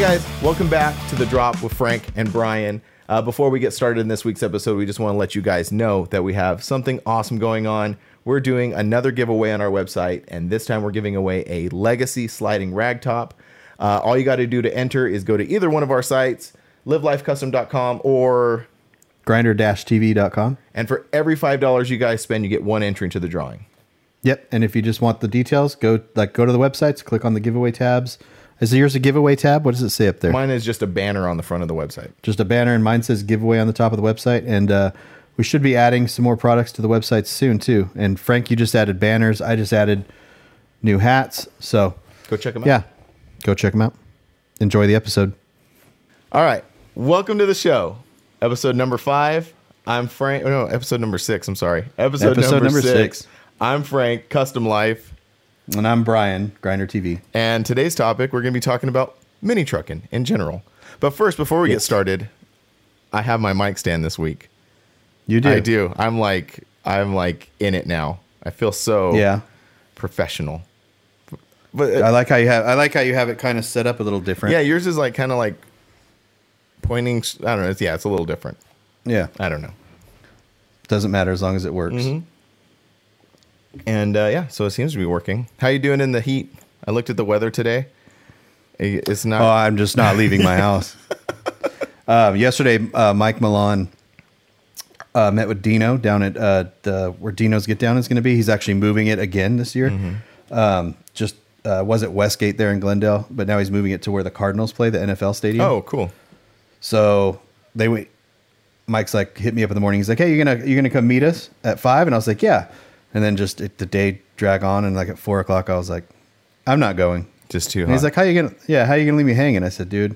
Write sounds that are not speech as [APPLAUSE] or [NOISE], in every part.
guys, welcome back to the drop with Frank and Brian. Uh, before we get started in this week's episode, we just want to let you guys know that we have something awesome going on. We're doing another giveaway on our website, and this time we're giving away a legacy sliding rag top. Uh, all you got to do to enter is go to either one of our sites, livelifecustom.com, or grinder-tv.com. and for every five dollars you guys spend, you get one entry into the drawing. Yep. And if you just want the details, go like go to the websites, click on the giveaway tabs. Is yours a giveaway tab? What does it say up there? Mine is just a banner on the front of the website. just a banner, and mine says giveaway on the top of the website. And uh, we should be adding some more products to the website soon too. And Frank, you just added banners. I just added new hats. So Go check them out. yeah, go check them out. Enjoy the episode. All right. Welcome to the show. Episode number five. I'm Frank. No, episode number six. I'm sorry. Episode, Episode number, number six. six. I'm Frank, Custom Life. And I'm Brian, Grinder TV. And today's topic, we're going to be talking about mini trucking in general. But first, before we get started, I have my mic stand this week. You do. I do. I'm like, I'm like in it now. I feel so Yeah. professional. But uh, I like how you have. I like how you have it kind of set up a little different. yeah, yours is like kind of like pointing. I don't know. It's, yeah, it's a little different. Yeah. I don't know. Doesn't matter as long as it works. Mm-hmm. And uh, yeah, so it seems to be working. How you doing in the heat? I looked at the weather today. It's not. Oh, I'm just not leaving my house. [LAUGHS] um, yesterday, uh, Mike Milan uh, met with Dino down at uh, the where Dino's Get Down is going to be. He's actually moving it again this year. Mm-hmm. Um, just uh, was at Westgate there in Glendale, but now he's moving it to where the Cardinals play, the NFL stadium. oh, cool. So they went. Mike's like hit me up in the morning. He's like, "Hey, you're gonna you're gonna come meet us at 5? And I was like, "Yeah." And then just it, the day drag on, and like at four o'clock, I was like, "I'm not going." Just too And hot. he's like, "How you gonna? Yeah, how you gonna leave me hanging?" I said, "Dude,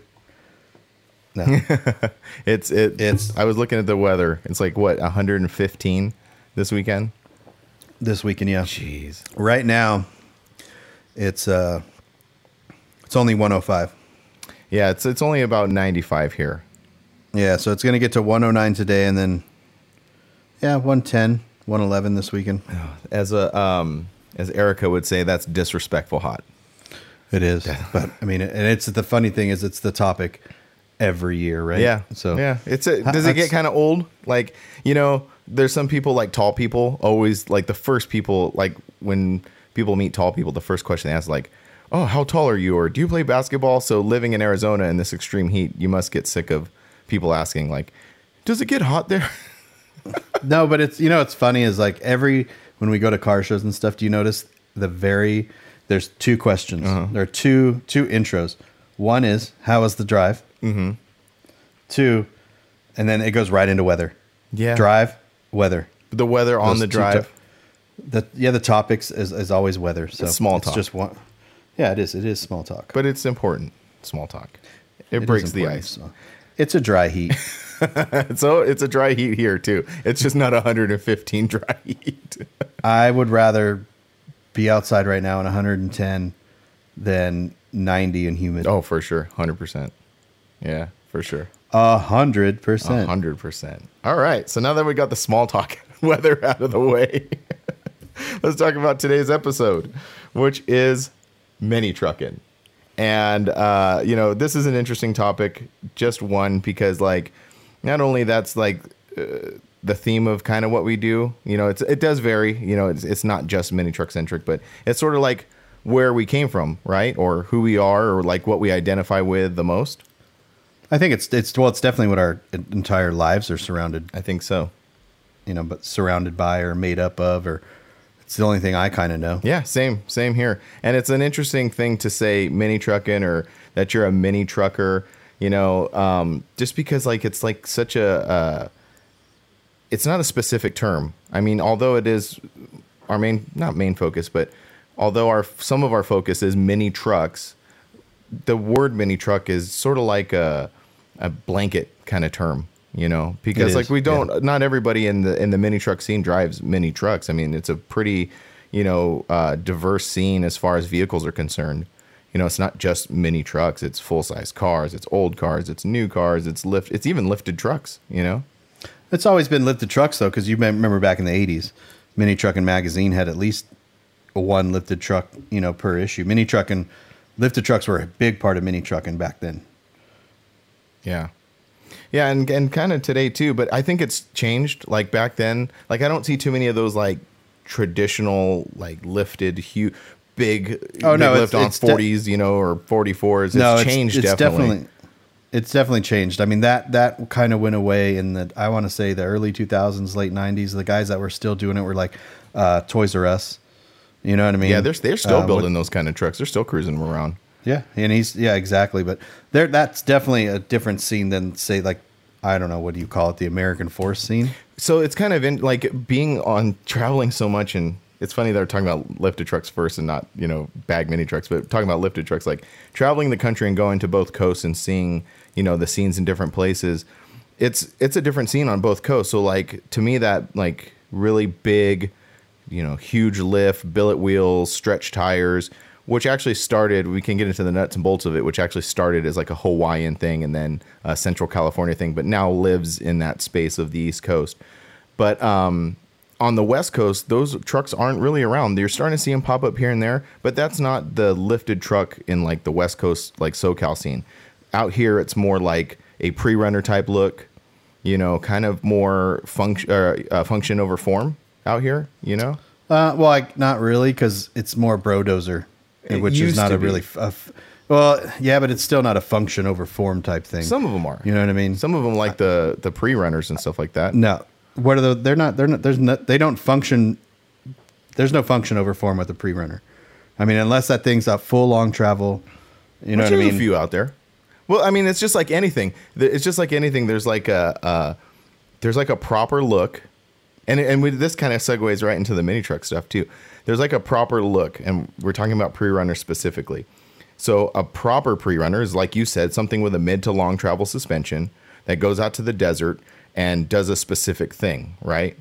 no, [LAUGHS] it's it. It's- I was looking at the weather. It's like what 115 this weekend. this weekend, yeah. Jeez. Right now, it's uh, it's only 105. Yeah, it's it's only about 95 here. Yeah, so it's gonna get to 109 today, and then yeah, 110, 111 this weekend. [SIGHS] As a um as Erica would say, that's disrespectful hot. It is, [LAUGHS] but I mean, and it's the funny thing is, it's the topic every year, right? Yeah. So yeah, it's a, does it get kind of old? Like you know, there's some people like tall people always like the first people like when people meet tall people, the first question they ask is like, "Oh, how tall are you?" or "Do you play basketball?" So living in Arizona in this extreme heat, you must get sick of people asking like, "Does it get hot there?" [LAUGHS] No, but it's you know it's funny is like every when we go to car shows and stuff. Do you notice the very there's two questions. Uh-huh. There are two two intros. One is how was the drive. Mm-hmm. Two, and then it goes right into weather. Yeah. drive weather. the weather on Those the drive. to- The yeah the topics is, is always weather. So It's small it's talk. just one. Yeah, it is. It is small talk. but it's important. Small talk. It, It breaks the ice. so. It's a dry heat. [LAUGHS] So it's a dry heat here too. It's just not 115 dry heat. [LAUGHS] I would rather be outside right now in 110 than 90 and humid. oh, for sure, 100. percent Yeah, for sure. A hundred percent. hundred percent. All right. So now that we got the small talk [LAUGHS] weather out of the way, let's talk about today's episode, which is mini trucking. And uh, you know, this is an interesting topic. Just one because, like, not only that's like uh, the theme of kind of what we do. You know, it's it does vary. You know, it's it's not just mini truck centric, but it's sort of like where we came from, right? Or who we are, or like what we identify with the most. I think it's it's well, it's definitely what our entire lives are surrounded, I think so. you know, but surrounded by or made up of, or it's the only thing I kind of know. Yeah, same, same here. And it's an interesting thing to say mini trucking or that you're a mini trucker, you know, um, just because like it's like such a, uh, it's not a specific term. I mean, although it is our main, not main focus, but although our some of our focus is mini trucks, the word mini truck is sort of like a, a blanket kind of term, you know, because like we don't, yeah. not everybody in the in the mini truck scene drives mini trucks. I mean, it's a pretty, you know, uh, diverse scene as far as vehicles are concerned. You know, it's not just mini trucks; it's full size cars, it's old cars, it's new cars, it's lift, it's even lifted trucks. You know, It's always been lifted trucks though, because you may remember back in the '80s, Mini Trucking magazine had at least one lifted truck, you know, per issue. Mini Trucking, lifted trucks were a big part of Mini Trucking back then. Yeah. Yeah, and and kind of today too, but I think it's changed. Like back then, like I don't see too many of those like traditional like lifted huge big Oh, big no, it's- on it's de- 40s, you know, or 44s. It's no, changed it's, it's definitely. It's definitely changed. I mean that that kind of went away in the I want to say the early 2000s, late 90s. The guys that were still doing it were like uh, Toys R Us. You know what I mean? Yeah, they're they're still Uh, building with- those kind of trucks. They're still cruising them around. Yeah, and he's yeah exactly. But there, that's definitely a different scene than say like I don't know what do you call it the American Force scene. So it's kind of in like being on traveling so much, and it's funny they're talking about lifted trucks first and not you know bag mini trucks, but talking about lifted trucks, like traveling the country and going to both coasts and seeing you know the scenes in different places. It's it's a different scene on both coasts. So like to me that like really big, you know, huge lift, billet wheels, stretch tires. Which actually started, we can get into the nuts and bolts of it, which actually started as like a Hawaiian thing and then a Central California thing, but now lives in that space of the East Coast. But um, on the West Coast, those trucks aren't really around. You're starting to see them pop up here and there, but that's not the lifted truck in like the West Coast, like SoCal scene. Out here, it's more like a pre-runner type look, you know, kind of more function uh, uh, function over form out here, you know. Uh, well, like not really because it's more brodozer, It which is not a be. really a well, yeah, but it's still not a function over form type thing. Some of them are. you know what I mean? Some of them like the the pre-runners and stuff like that. No, what are the? They're not. They're not. There's no. They don't function. There's no function over form with the pre-runner. I mean, unless that thing's a full long travel. You know Which what I mean? a few out there. Well, I mean, it's just like anything. It's just like anything. There's like a uh, there's like a proper look, and and we, this kind of segues right into the mini truck stuff too. There's like a proper look, and we're talking about pre-runner specifically. So a proper pre-runner is like you said, something with a mid to long travel suspension that goes out to the desert and does a specific thing, right?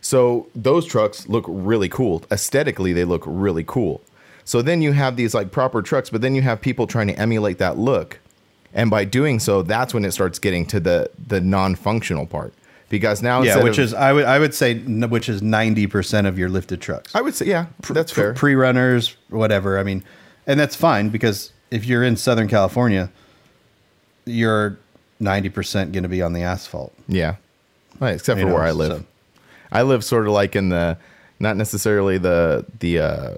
So those trucks look really cool. Aesthetically, they look really cool. So then you have these like proper trucks, but then you have people trying to emulate that look. And by doing so, that's when it starts getting to the the non-functional part. Because now yeah, which of- is I would I would say which is ninety percent of your lifted trucks. I would say yeah, that's fair. Pre runners, whatever. I mean, and that's fine because if you're in Southern California, you're ninety percent going to be on the asphalt. Yeah. Right, except You for know, where I live. so- I live sort of like in the not necessarily the the uh,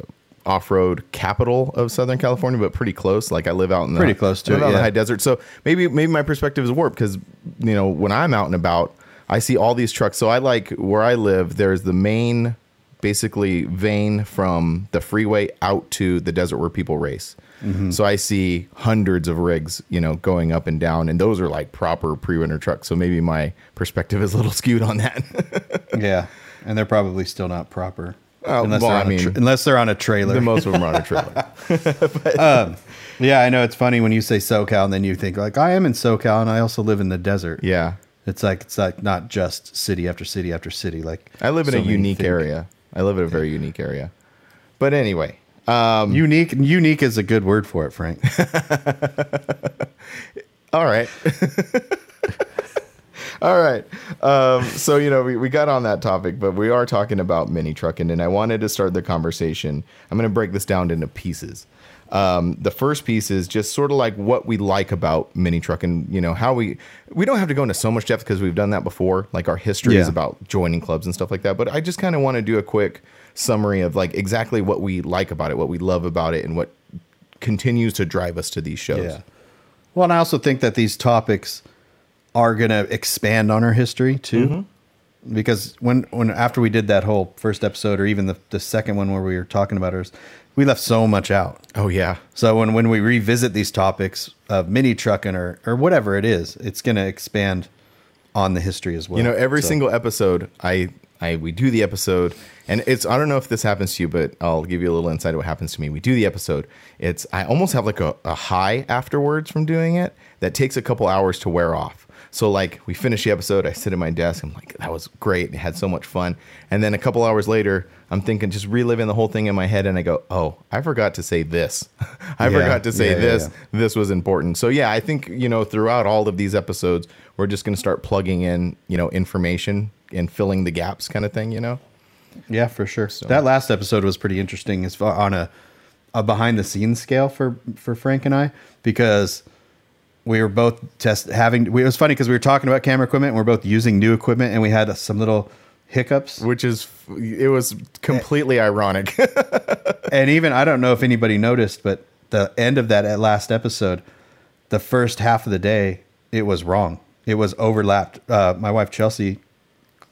off-road capital of Southern California, but pretty close. Like I live out in the Pretty close to it, in the high desert. So maybe maybe my perspective is warped because you know when I'm out and about, I see all these trucks. So I like where I live. There's the main basically vein from the freeway out to the desert where people race. Mm-hmm. So I see hundreds of rigs, you know, going up and down, and those are like proper pre-runner trucks. So maybe my perspective is a little [LAUGHS] skewed on that. [LAUGHS] yeah, and they're probably still not proper Oh, unless well, they're I on a mean- tra- unless they're on a trailer. the most of them are on a trailer. [LAUGHS] yeah, I know it's funny when you say SoCal and then you think like I am in SoCal and I also live in the desert. Yeah, It's like it's like not just city after city after city. Like I live in so a unique think. area. I live in a very unique area. But anyway, um, Unique unique is a good word for it, Frank. [LAUGHS] all right. [LAUGHS] all right. Um, so, you know, we, we got on that topic, but we are talking about mini trucking, and I wanted to start the conversation. I'm going to break this down into pieces. Um, the first piece is just sort of like what we like about mini trucking, you know, how we, we don't have to go into so much depth because we've done that before. Like our history is about joining clubs and stuff like that. But I just kind of want to do a quick summary of like exactly what we like about it, what we love about it, and what continues to drive us to these shows. Yeah. Well, and I also think that these topics are going to expand on our history too. Mm-hmm. Because when, when after we did that whole first episode, or even the, the second one where we were talking about ours, we left so much out. Oh, yeah. So when, when we revisit these topics of mini trucking or, or whatever it is, it's going to expand on the history as well. You know, every So- single episode, I, I, we do the episode, and it's. I don't know if this happens to you, but I'll give you a little insight of what happens to me. We do the episode. It's. I almost have like a, a high afterwards from doing it that takes a couple hours to wear off. So like we finish the episode, I sit at my desk. I'm like, that was great. It had so much fun. And then a couple hours later, I'm thinking, just reliving the whole thing in my head, and I go, oh, I forgot to say this. [LAUGHS] I Yeah. forgot to say Yeah, this yeah. this was important. So yeah, I think you know throughout all of these episodes, we're just going to start plugging in you know information and filling the gaps, kind of thing. You know. Yeah, for sure. So. That last episode was pretty interesting as far on a, a behind the scenes scale for for Frank and I because we were both test having. We, it was funny because we were talking about camera equipment. and We're both using new equipment, and we had some little hiccups. which is it was completely ironic. [LAUGHS] and even I don't know if anybody noticed, but the end of that last episode, the first half of the day, it was wrong. It was overlapped. Uh, my wife Chelsea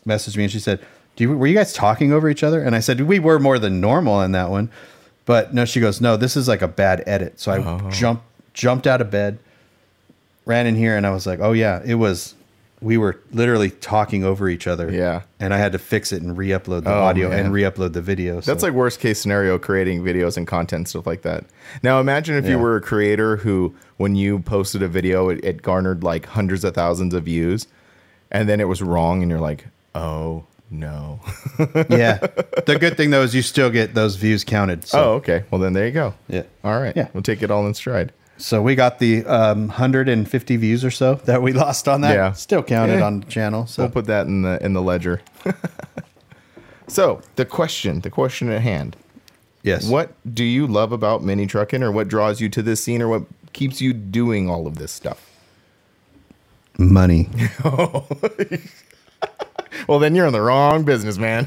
messaged me and she said, "Do you, were you guys talking over each other?" And I said, "We were more than normal in that one." But no, she goes, "No, this is like a bad edit." So I jumped jumped out of bed, ran in here, and I was like, "Oh yeah, it was." We were literally talking over each other. Yeah. and I had to fix it and re-upload the Oh, audio man. and re-upload the video. That's like worst case scenario creating videos and content stuff like that. Now imagine if you were a creator who when you posted a video it, it garnered like hundreds of thousands of views and then it was wrong and you're like, "Oh, no." [LAUGHS] yeah. The good thing though is you still get those views counted. So, oh, okay. Well then there you go. Yeah. All right. Yeah. We'll take it all in stride. So we got the um, 150 views or so that we [LAUGHS] lost on that. Yeah. Still counted Yeah. on the channel. So We'll put that in the in the ledger. [LAUGHS] so, the question, the question at hand. yes. What do you love about mini trucking or what draws you to this scene or what keeps you doing all of this stuff? money? [LAUGHS] Well, then you're in the wrong business, man.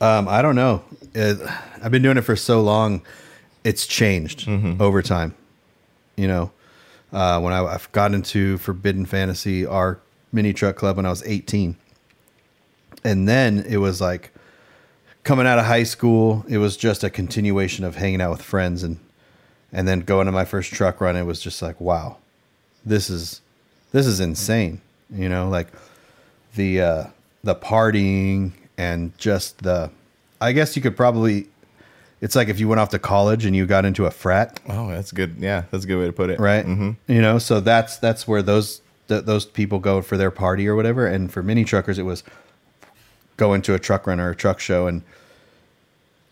Um, I don't know. It, I've been doing it for so long. It's changed Mm-hmm. over time. You know, uh, when I, I've got into Forbidden Fantasy, our mini truck club when I was 18. And then it was like coming out of high school, it was just a continuation of hanging out with friends and and then going to my first truck run, it was just like, wow, this is this is insane. You know, like the uh the partying and just the I guess you could probably it's like if you went off to college and you got into a frat, oh, that's good. Yeah, that's a good way to put it. right? hmm You know, so that's that's where those th- those people go for their party or whatever. And for mini truckers, it was going to a truck run or a truck show and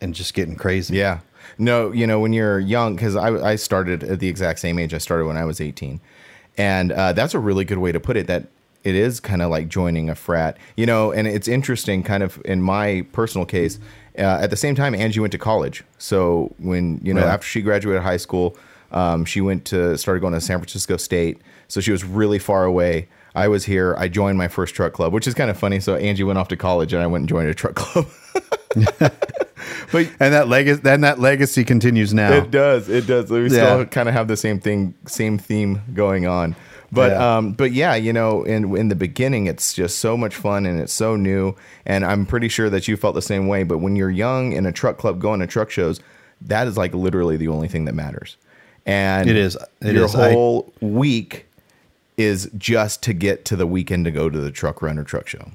and just getting crazy. Yeah. No, you know, when you're young, because I, I started at the exact same age I started when I was 18. And uh, that's a really good way to put it that it is kind of like joining a frat, you know, and it's interesting, kind of in my personal case. Uh, at the same time, Angie went to college. So when, you know, Yeah. after she graduated high school, um, she went to, started going to San Francisco State. So she was really far away. I was here. I joined my first truck club, which is kind of funny. So Angie went off to college and I went and joined a truck club. [LAUGHS] but And that legacy then that legacy continues now. it does. It does. We Yeah. still kind of have the same thing, same theme going on. But Yeah. um, but yeah, you know, in in the beginning, it's just so much fun and it's so new. And I'm pretty sure that you felt the same way. But when you're young in a truck club, going to truck shows, that is like literally the only thing that matters. And It is. It your is. I- whole week is just to get to the weekend to go to the truck run or truck show.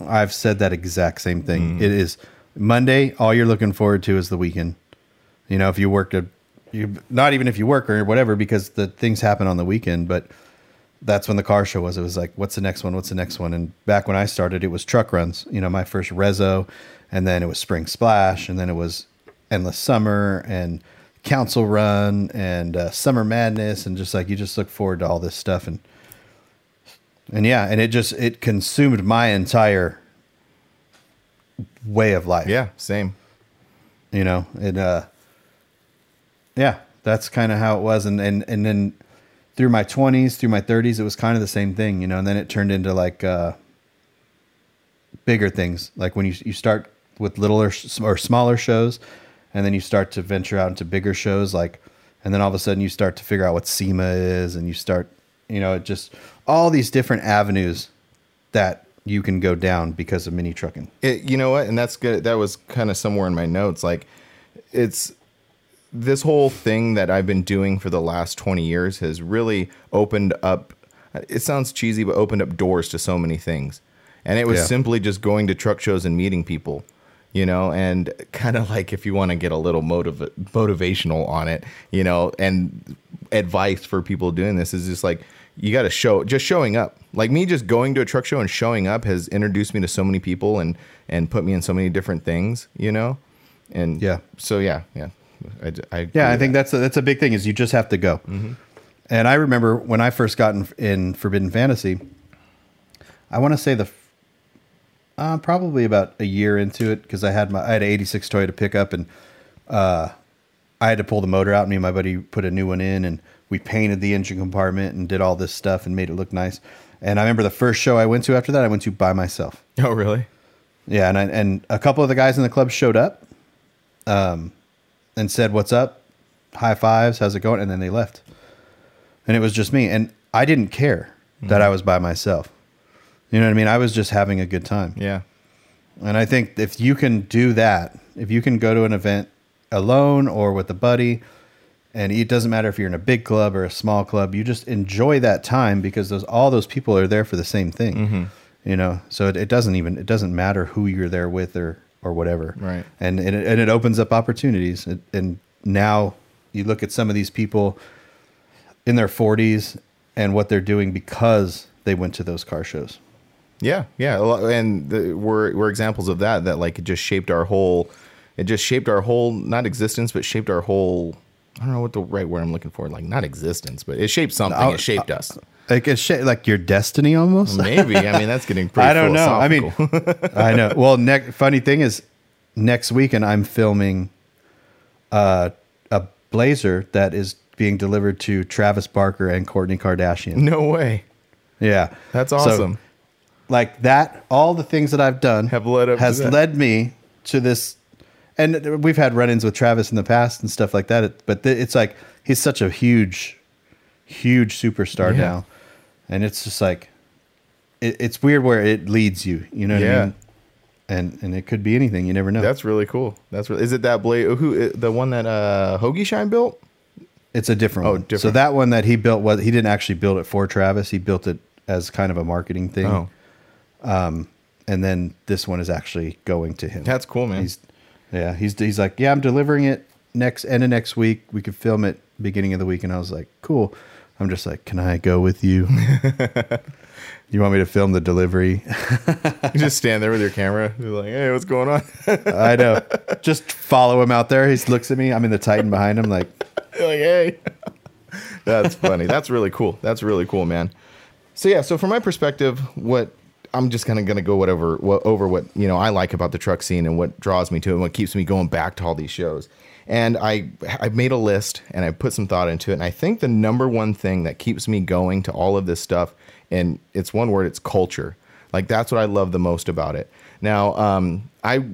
I've said that exact same Mm. thing. It is Monday. All you're looking forward to is the weekend. You know, if you worked a, you not even if you work or whatever, because the things happen on the weekend. But that's when the car show was. It was like, what's the next one? What's the next one? And back when I started, it was truck runs. You know, my first Rezo, and then it was Spring Splash, and then it was Endless Summer and Council Run and uh, Summer Madness, and just like you just look forward to all this stuff and. And yeah, and it just it consumed my entire way of life. Yeah, same. You know, it uh yeah, that's kind of how it was and and and then through my 20s, through my 30s, it was kind of the same thing, you know, and then it turned into like uh bigger things. Like when you you start with littler or smaller shows and then you start to venture out into bigger shows like and then all of a sudden you start to figure out what SEMA is and you start, you know, it just all these different avenues that you can go down because of mini trucking. It, you know what? And that's good. That was kind of somewhere in my notes. Like, it's this whole thing that I've been doing for the last 20 years has really opened up. It sounds cheesy, but opened up doors to so many things. And it was Yeah. simply just going to truck shows and meeting people, you know, and kind of like if you want to get a little motiv- motivational on it, you know, and advice for people doing this is just like, you got to show just showing up like me just going to a truck show and showing up has introduced me to so many people and and put me in so many different things you know and Yeah. so yeah yeah i, I Yeah, I think that's a, that's a big thing is you just have to go. And I remember when I first got in, in Forbidden Fantasy, I want to say the uh, probably about a year into it because I had my I had an '86 Toyota pickup and uh, I had to pull the motor out. Me and my buddy put a new one in, and we painted the engine compartment and did all this stuff and made it look nice. And I remember the first show I went to after that, I went to by myself. Oh, really? Yeah, and I, and a couple of the guys in the club showed up, um, and said, "What's up? High fives. How's it going?" And then they left, and it was just me. And I didn't care that I was by myself. You know what I mean? I was just having a good time. Yeah. And I think if you can do that, if you can go to an event alone or with a buddy, and it doesn't matter if you're in a big club or a small club, you just enjoy that time because those all those people are there for the same thing. Mm-hmm. You know, so it, it doesn't even it doesn't matter who you're there with or or whatever. Right. And and it, and it opens up opportunities. It, and now you look at some of these people in their 40s and what they're doing because they went to those car shows. Yeah, yeah, and the, we're we're examples of that. That like it just shaped our whole, it just shaped our whole not existence, but shaped our whole. I don't know what the right word I'm looking for. Like not existence, but it shaped something. I'll- it shaped uh, us. Like it's sh- like your destiny almost. Maybe. I mean, that's getting [LAUGHS] pretty. I don't know. I mean. I know. Well, [LAUGHS] ne- funny thing is, next weekend I'm filming uh, a blazer that is being delivered to Travis Barker and Kourtney Kardashian. no way. Yeah, That's So, awesome. like that, all the things that I've done Have led up has led me to this. And we've had run-ins with Travis in the past and stuff like that. But th- it's like he's such a huge, huge superstar Yeah. now, and it's just like it, it's weird where it leads you. You know what Yeah. I mean? And and it could be anything. You never know. That's really cool. That's really. Is it that blade? Who the one that uh Hoagie Shine built? it's a different Oh, one. So different. that one that he built was he didn't actually build it for Travis. He built it as kind of a marketing thing. Oh, And then this one is actually going to him. that's cool, man. He's yeah, he's he's like, yeah, I'm delivering it next end of next week. We could film it beginning of the week, and I was like, cool. I'm just like, can I go with you? [LAUGHS] you want me to film the delivery? you just stand there with your camera. You're like, hey, what's going on? I know. Just follow him out there. He looks at me. I'm in the Titan behind him, like, [LAUGHS] You're like, hey. That's funny. That's really cool. That's really cool, man. So yeah, so from my perspective, what I'm just kind of going to go whatever what, over what you know I like about the truck scene and what draws me to it and what keeps me going back to all these shows. And I I made a list and I put some thought into it. And I think the number one thing that keeps me going to all of this stuff, and it's one word, it's culture. Like that's what I love the most about it. Now, um, I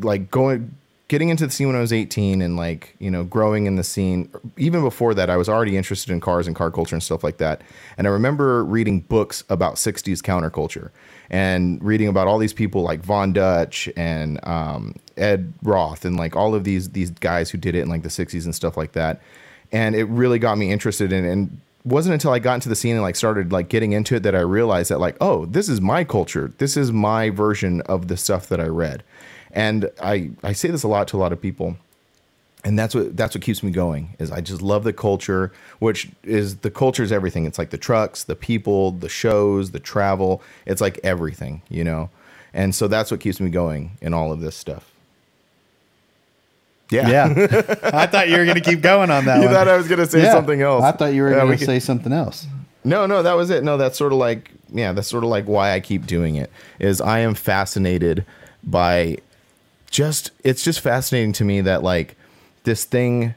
like going getting into the scene when I was 18 and like, you know, growing in the scene. Even before that, I was already interested in cars and car culture and stuff like that. And I remember reading books about 60s counterculture and reading about all these people like Von Dutch and um, Ed Roth and like all of these these guys who did it in like the 60s and stuff like that. And it really got me interested in. And wasn't until I got into the scene and like started like getting into it that I realized that like, oh, this is my culture. This is my version of the stuff that I read. And I I say this a lot to a lot of people. And that's what that's what keeps me going is I just love the culture, which is the culture is everything. It's like the trucks, the people, the shows, the travel. It's like everything, you know. And so that's what keeps me going in all of this stuff. Yeah. yeah. [LAUGHS] I thought you were going to keep going on that you one. thought I was gonna say Yeah. something else. I thought you were Yeah, going to say something else. No, no, that was it. No, that's sort of like yeah, that's sort of like why I keep doing it. Is I am fascinated by just it's just fascinating to me that like this thing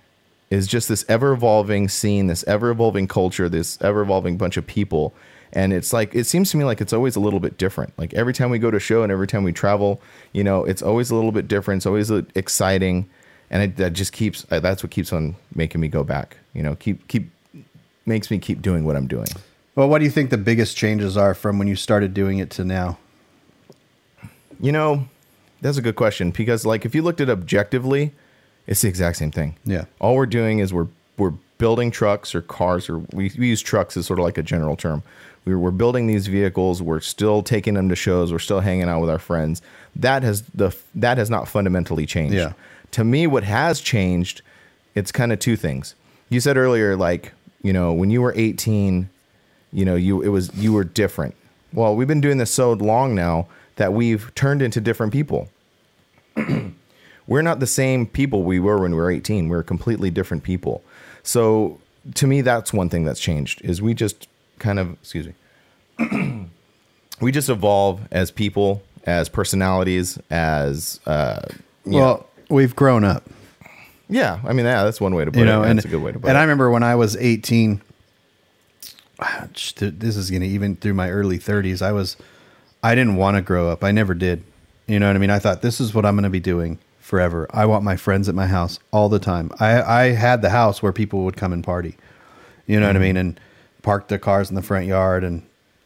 is just this ever evolving scene, this ever evolving culture, this ever evolving bunch of people. And it's like it seems to me like it's always a little bit different. Like every time we go to a show and every time we travel, you know, it's always a little bit different. It's always uh, exciting, and it that just keeps uh, that's what keeps on making me go back. You know, keep keep makes me keep doing what I'm doing. Well, what do you think the biggest changes are from when you started doing it to now? You know, that's a good question because like if you looked at objectively, it's the exact same thing. Yeah. All we're doing is we're we're building trucks or cars or we, we use trucks as sort of like a general term. We're, we're building these vehicles. We're still taking them to shows. We're still hanging out with our friends. That has the that has not fundamentally changed. Yeah. To me, what has changed, it's kind of two things. You said earlier, like you know, when you were 18, you know, you it was you were different. Well, we've been doing this so long now that we've turned into different people. [CLEARS THROAT] we're not the same people we were when we were 18. We're completely different people. So to me, that's one thing that's changed is we just kind of excuse me. [CLEARS THROAT] we just evolve as people, as personalities, as uh, you know, Well, we've grown up. Yeah, I mean, yeah, that's one way to put you know, it. and That's a good way to put and it. I remember when I was 18. [SIGHS] ah, just th- This is gonna even through my early 30s. I was, I didn't want to grow up. I never did. You know what I mean? I thought this is what I'm gonna be doing forever. I want my friends at my house all the time. I I had the house where people would come and party. You know what I mean? And park their cars in the front yard and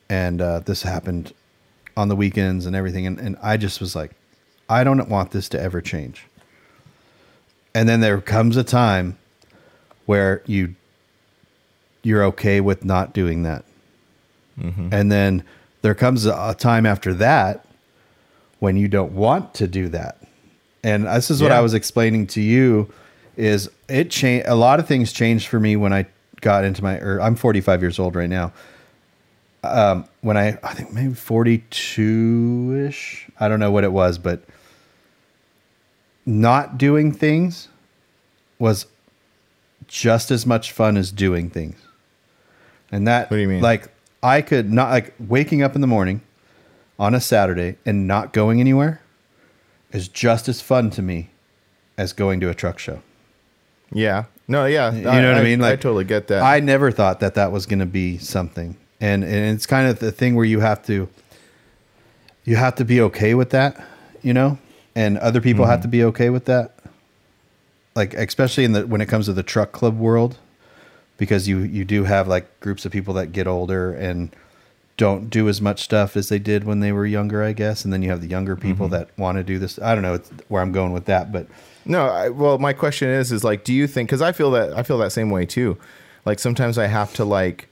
and uh, this happened on the weekends and everything. And and I just was like, I don't want this to ever change. And then there comes a time where you you're okay with not doing that. And then there comes a time after that when you don't want to do that. And this is what Yeah. I was explaining to you is it changed a lot of things changed for me when I got into my or I'm 45 years old right now. Um, when I I think maybe 42ish, I don't know what it was, but not doing things was just as much fun as doing things. And that What do you mean? like I could not like waking up in the morning on a Saturday and not going anywhere is just as fun to me as going to a truck show. yeah, no, yeah, You know what I, mean? Like I totally get that. I never thought that that was going to be something, and and it's kind of the thing where you have to you have to be okay with that, you know, and other people Mm-hmm. have to be okay with that. Like especially in the when it comes to the truck club world, because you you do have like groups of people that get older and don't do as much stuff as they did when they were younger, I guess, and then you have the younger people Mm-hmm. that want to do this. I don't know where I'm going with that, but No, I, well, my question is, is like, do you think? Because I feel that I feel that same way too. Like sometimes I have to like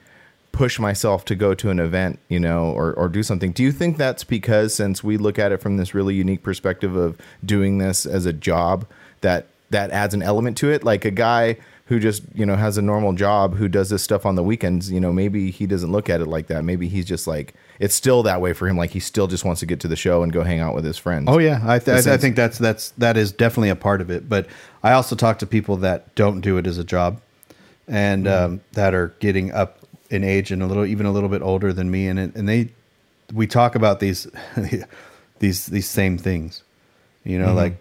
push myself to go to an event, you know, or or do something. Do you think that's because since we look at it from this really unique perspective of doing this as a job, that that adds an element to it? Like a guy who just you know has a normal job who does this stuff on the weekends, you know, maybe he doesn't look at it like that. Maybe he's just like it's still that way for him. Like he still just wants to get to the show and go hang out with his friends. Oh yeah, I, th- I, I think that's that's that is definitely a part of it. But I also talk to people that don't do it as a job, and um, that are getting up in age and a little even a little bit older than me, and it, and they we talk about these [LAUGHS] these these same things, you know, like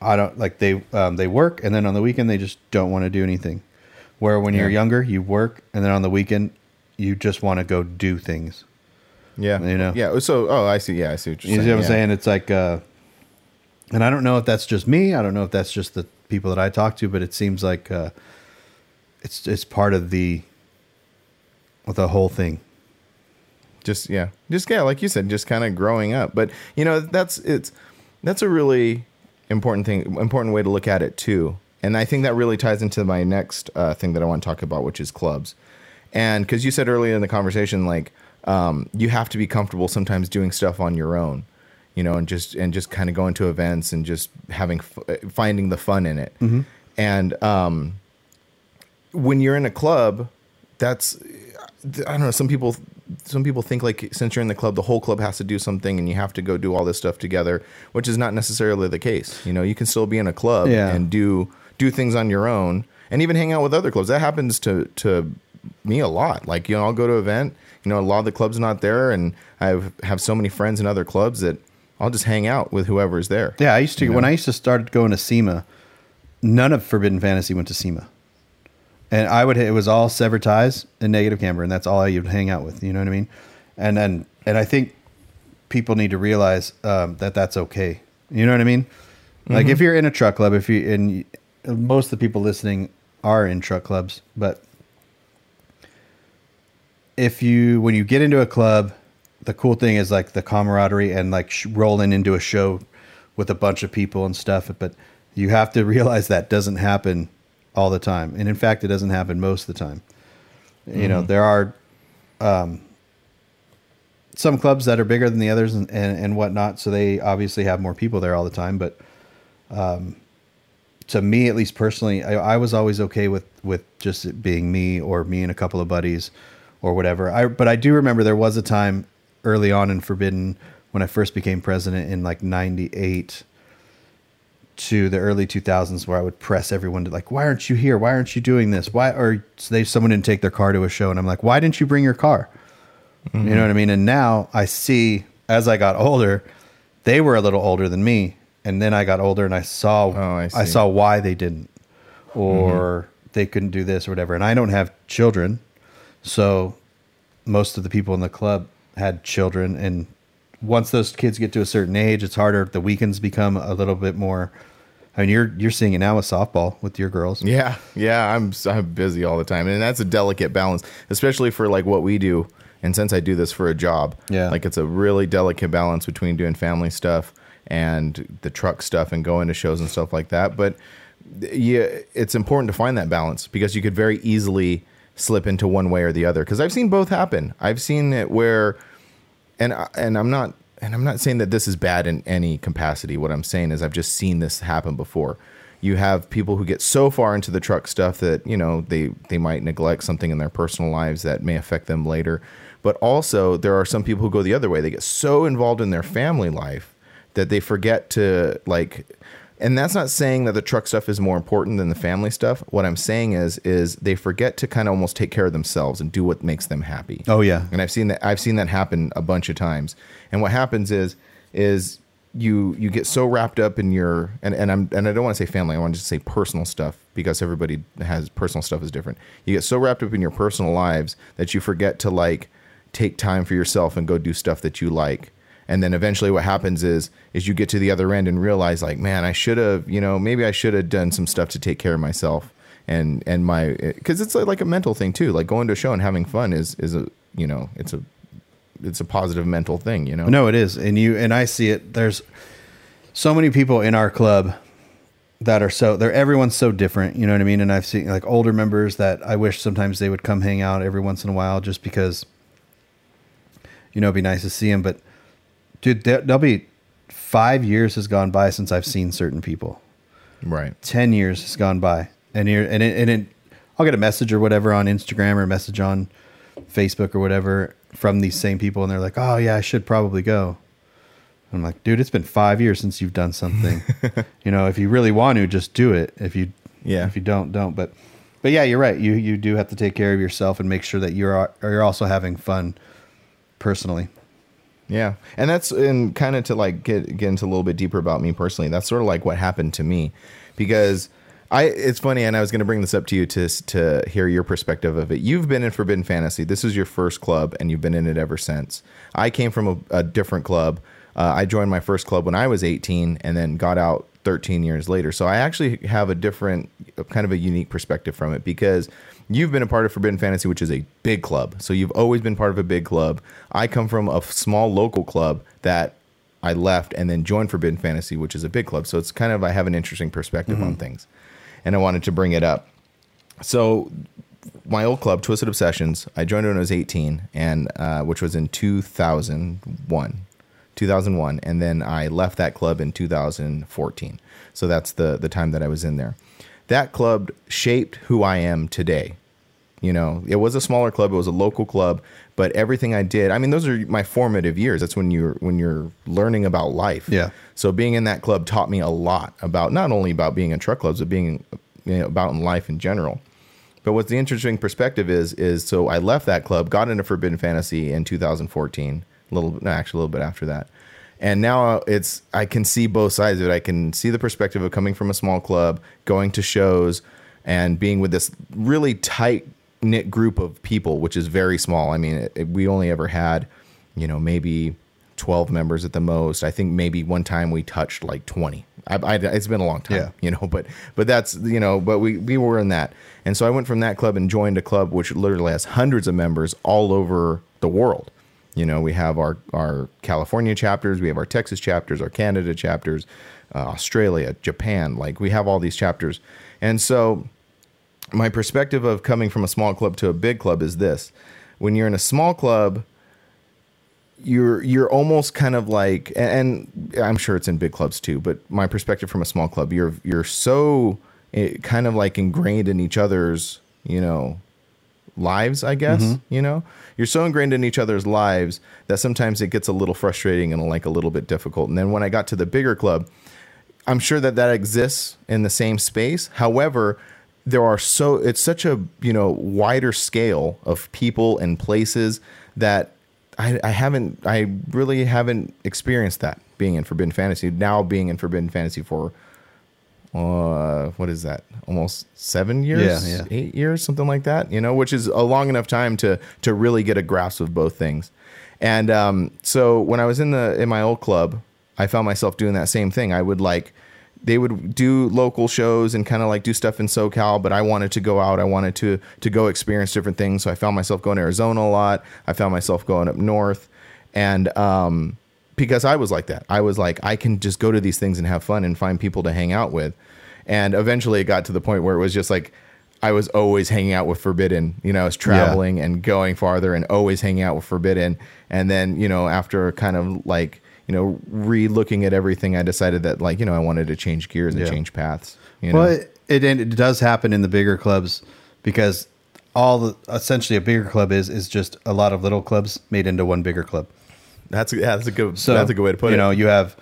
I don't like they um, they work and then on the weekend they just don't want to do anything. Where when you're younger, you work and then on the weekend you just want to go do things. Yeah, You know? Yeah. So, oh, I see. Yeah, I see what you're You saying. see what I'm yeah. saying? It's like, uh, and I don't know if that's just me. I don't know if that's just the people that I talk to, but it seems like uh, it's it's part of the the whole thing. Just yeah, just yeah, like you said, just kind of growing up. But you know, that's it's that's a really important thing, important way to look at it too. And I think that really ties into my next uh, thing that I want to talk about, which is clubs. And because you said earlier in the conversation, like um, you have to be comfortable sometimes doing stuff on your own, you know, and just and just kind of going to events and just having f- finding the fun in it. And um, when you're in a club, that's I don't know. Some people, some people think like since you're in the club, the whole club has to do something, and you have to go do all this stuff together, which is not necessarily the case. You know, you can still be in a club Yeah. and do do things on your own, and even hang out with other clubs. That happens to to me a lot. Like you know, I'll go to an event. You know, a lot of the clubs not there, and I have, have so many friends in other clubs that I'll just hang out with whoever's there. Yeah, I used to You when? I used to start going to SEMA. None of Forbidden Fantasy went to SEMA, and I would it was all Sever Ties and Negative Camber, and that's all I would hang out with. You know what I mean? And then and I think people need to realize um, that that's okay. You know what I mean? Like if you're in a truck club, if you and most of the people listening are in truck clubs, but if you when you get into a club, the cool thing is like the camaraderie and like sh- rolling into a show with a bunch of people and stuff. But you have to [LAUGHS] realize that doesn't happen all the time, and in fact, it doesn't happen most of the time. You know, there are um, some clubs that are bigger than the others and, and, and whatnot, so they obviously have more people there all the time. But um, to me, at least personally, I, I was always okay with with just it being me or me and a couple of buddies or whatever. I but I do remember there was a time early on in Forbidden when I first became president in like '98 to the early 2000s where I would press everyone to like, why aren't you here? Why aren't you doing this? Why or so they someone didn't take their car to a show and I'm like, why didn't you bring your car? You know what I mean? And now I see as I got older, they were a little older than me, and then I got older and I saw Oh, I I saw why they didn't. Mm-hmm. or they couldn't do this or whatever. And I don't have children, so most of the people in the club had children, and once those kids get to a certain age, it's harder. The weekends become a little bit more. I mean, you're you're seeing it now with softball with your girls. Yeah, yeah, I'm I'm busy all the time, and that's a delicate balance, especially for like what we do. And since I do this for a job, Yeah. like it's a really delicate balance between doing family stuff and the truck stuff and going to shows and stuff like that. But yeah, it's important to find that balance because you could very easily slip into one way or the other. Because I've seen both happen. I've seen it where and and I'm not and I'm not saying that this is bad in any capacity. What I'm saying is I've just seen this happen before. You have people who get so far into the truck stuff that you know they they might neglect something in their personal lives that may affect them later. But also there are some people who go the other way. They get so involved in their family life that they forget to like and that's not saying that the truck stuff is more important than the family stuff. What I'm saying is is they forget to kind of almost take care of themselves and do what makes them happy. Oh, yeah. And I've seen that I've seen that happen a bunch of times. And what happens is is you you get so wrapped up in your and, and I'm and I don't want to say family, I want to just say personal stuff because everybody has personal stuff is different. You get so wrapped up in your personal lives that you forget to like take time for yourself and go do stuff that you like. And then eventually what happens is is you get to the other end and realize like, man, I should have, you know, maybe I should have done some stuff to take care of myself and and my eh, because it's uh, like a mental thing too. Like going to a show and having fun is is a you know it's a it's a positive mental thing. You know. No, it is, and you and I see it. There's so many people in our club that are so they're everyone's so different. You know what I mean? And I've seen like older members that I wish sometimes they would come hang out every once in a while, just because you know it'd be nice to see them. But dude, there, there'll be five years has gone by since I've seen certain people. Right. 10 years has gone by and here and it, and it, I'll get a message or whatever on Instagram or a message on Facebook or whatever from these same people and they're like, "Oh yeah, I should probably go." I'm like, "Dude, it's been 5 years since you've done something. [LAUGHS] you know, if you really want to, just do it. If you Yeah. if you don't, don't." But but yeah, you're right. You you do have to take care of yourself and make sure that you're you're also having fun personally. Yeah, and that's and kind of to like get get into a little bit deeper about me personally. That's sort of like what happened to me, because I. It's funny, and I was going to bring this up to you to to hear your perspective of it. You've been in Forbidden Fantasy. This is your first club, and you've been in it ever since. I came from a, a different club. Uh, I joined my first club when I was 18, and then got out 13 years later. So I actually have a different, kind of a unique perspective from it because you've been a part of Forbidden Fantasy, which is a big club. So you've always been part of a big club. I come from a small local club that I left and then joined Forbidden Fantasy, which is a big club. So it's kind of, I have an interesting perspective on things. And I wanted to bring it up. So my old club, Twisted Obsessions, I joined when I was 18, and uh, which was in 2001. 2001, and then I left that club in 2014. So that's the the time that I was in there. That club shaped who I am today. You know, it was a smaller club, it was a local club, but everything I did, I mean, those are my formative years. That's when you're when you're learning about life. Yeah. So being in that club taught me a lot about not only about being in truck clubs, but being you know, about in life in general. But what's the interesting perspective is is so I left that club, got into Forbidden Fantasy in 2014, a little no, actually a little bit after that. And now it's I can see both sides of it. I can see the perspective of coming from a small club, going to shows and being with this really tight knit group of people, which is very small. I mean, it, it- we only ever had, you know, maybe 12 members at the most. I think maybe one time we touched like 20. I, I, it's been a long time, Yeah. you know, but but that's you know, but we we were in that, and so I went from that club and joined a club which literally has hundreds of members all over the world. You know, we have our our California chapters, we have our Texas chapters, our Canada chapters, uh, Australia, Japan. Like we have all these chapters, and so my perspective of coming from a small club to a big club is this: when you're in a small club, you're you're almost kind of like and I'm sure it's in big clubs too, but my perspective from a small club, you're you're so eh, kind of like ingrained in each other's, you know, lives, I guess, you know. You're so ingrained in each other's lives that sometimes it gets a little frustrating and like a little bit difficult. And then when I got to the bigger club, I'm sure that that exists in the same space. However, there are so it's such a you know wider scale of people and places that I, I haven't I really haven't experienced that being in Forbidden Fantasy. Now being in Forbidden Fantasy for uh, what is that? Almost seven years, Yeah, yeah. eight years, something like that. You know, which is a long enough time to to really get a grasp of both things. And um, so when I was in the in my old club, I found myself doing that same thing. I would like they would do local shows and kind of like do stuff in SoCal, but I wanted to go out. I wanted to to go experience different things. So I found myself going to Arizona a lot. I found myself going up north, and um, because I was like that, I was like I can just go to these things and have fun and find people to hang out with. And eventually, it got to the point where it was just like I was always hanging out with Forbidden. You know, I was traveling and going farther and always hanging out with Forbidden. And then, you know, after kind of like, you know, re looking at everything, I decided that like, you know, I wanted to change gears and Yeah. change paths. You know? Well, it, it it does happen in the bigger clubs because all the essentially a bigger club is is just a lot of little clubs made into one bigger club. that's a, yeah, that's a good So that's a good way to put you it. You know, you have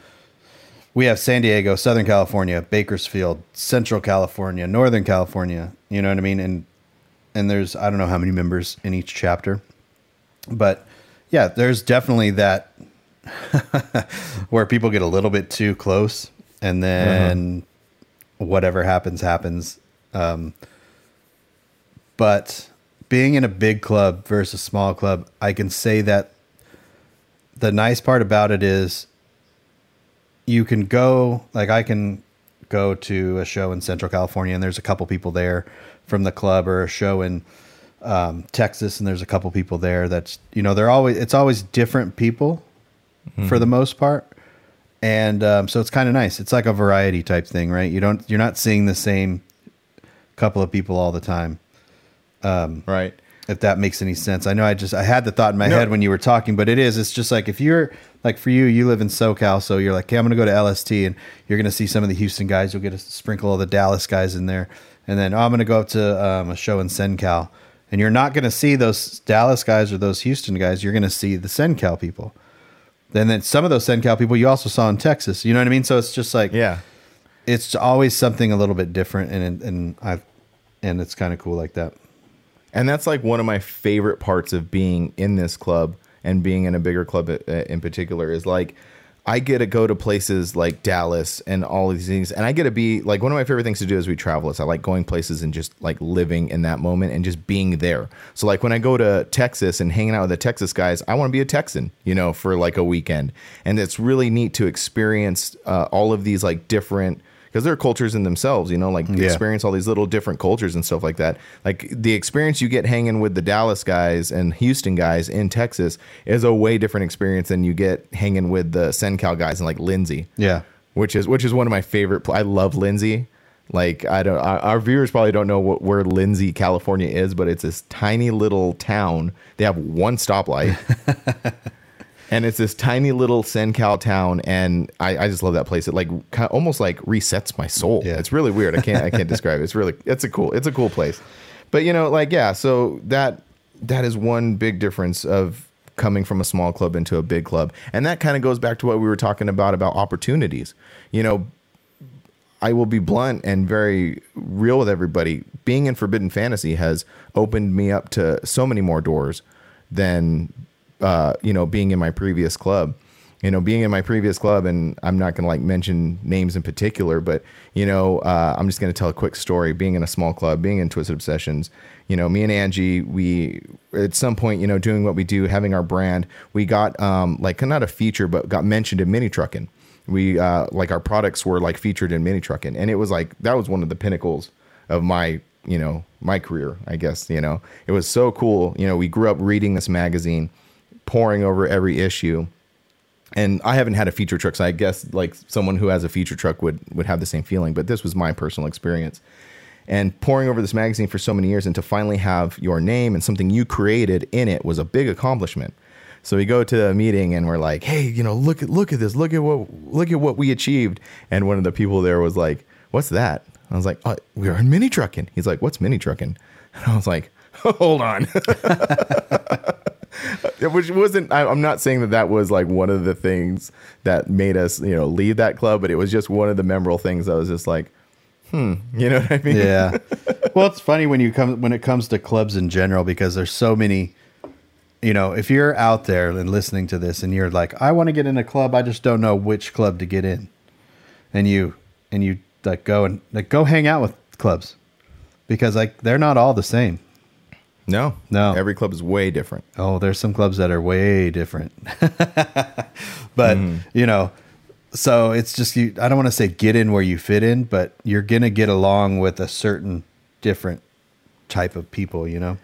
we have San Diego, Southern California, Bakersfield, Central California, Northern California. You know what I mean? And and there's I don't know how many members in each chapter, but yeah, there's definitely that [LAUGHS] where people get a little bit too close, and then whatever happens happens. Um, but being in a big club versus small club, I can say that the nice part about it is you can go like I can go to a show in Central California and there's a couple people there from the club or a show in um, Texas and there's a couple people there that's you know they're always it's always different people for the most part and um, so it's kind of nice it's like a variety type thing right you don't you're not seeing the same couple of people all the time right. if that makes any sense. I know I just I had the thought in my No. head when you were talking, but it is. It's just like if you're like for you, you live in SoCal, so you're like, okay, I'm gonna go to LST, and you're gonna see some of the Houston guys. You'll get a sprinkle of the Dallas guys in there, and then oh, I'm gonna go up to um, a show in CenCal, and you're not gonna see those Dallas guys or those Houston guys. You're gonna see the CenCal people. Then then some of those CenCal people you also saw in Texas. You know what I mean? So it's just like Yeah. it's always something a little bit different, and and I and it's kind of cool like that. And that's like one of my favorite parts of being in this club and being in a bigger club in particular is like I get to go to places like Dallas and all of these things. And I get to be like one of my favorite things to do as we travel is I like going places and just like living in that moment and just being there. So like when I go to Texas and hanging out with the Texas guys, I want to be a Texan, you know, for like a weekend. And it's really neat to experience uh, all of these like different because they're cultures in themselves, you know, like Yeah. experience all these little different cultures and stuff like that. Like the experience you get hanging with the Dallas guys and Houston guys in Texas is a way different experience than you get hanging with the CenCal guys and like Lindsay. Yeah. Which is which is one of my favorite. Pl- I love Lindsay. Like I don't, our, our viewers probably don't know what, where Lindsay, California is, but it's this tiny little town. They have one stoplight, [LAUGHS] and it's this tiny little CenCal town, and I, I just love that place. It like kind of almost like resets my soul. Yeah. It's really weird. I can't I can't describe it. It's really it's a cool it's a cool place. But you know, like yeah, so that that is one big difference of coming from a small club into a big club, and that kind of goes back to what we were talking about about opportunities. You know, I will be blunt and very real with everybody. Being in Forbidden Fantasy has opened me up to so many more doors than uh, you know being in my previous club. You know, being in my previous club, and I'm not going to like mention names in particular, but you know, uh, I'm just going to tell a quick story. Being in a small club, being in Twisted Obsessions, you know, me and Angie, we at some point, you know, doing what we do, having our brand, we got um, like not a feature, but got mentioned in Mini Trucking we uh like our products were like featured in mini trucking and it was like that was one of the pinnacles of my you know my career i guess you know it was so cool you know we grew up reading this magazine pouring over every issue and i haven't had a feature truck so i guess like someone who has a feature truck would would have the same feeling but this was my personal experience and pouring over this magazine for so many years and to finally have your name and something you created in it was a big accomplishment so we go to a meeting and we're like, "Hey, you know, look at look at this. Look at what look at what we achieved." And one of the people there was like, "What's that?" I was like, uh, oh, "We're in mini trucking." He's like, "What's mini trucking?" And [LAUGHS] I was like, "Hold on." [LAUGHS] [LAUGHS] [LAUGHS] Which wasn't. I, I'm not saying that that was like one of the things that made us, you know, leave that club, but it was just one of the memorable things. that was just like, hmm, [LAUGHS] you know what I mean? yeah. [LAUGHS] Well, it's funny when you come when it comes to clubs in general because there's so many. You know, if you're out there and listening to this, and you're like, I want to get in a club, I just don't know which club to get in, and you and you like go and like go hang out with clubs because like they're not all the same. No, No. Every club is way different. Oh, there's some clubs that are way different. [LAUGHS] but, you know, so it's just you I don't want to say get in where you fit in, but you're going to get along with a certain different type of people, you know.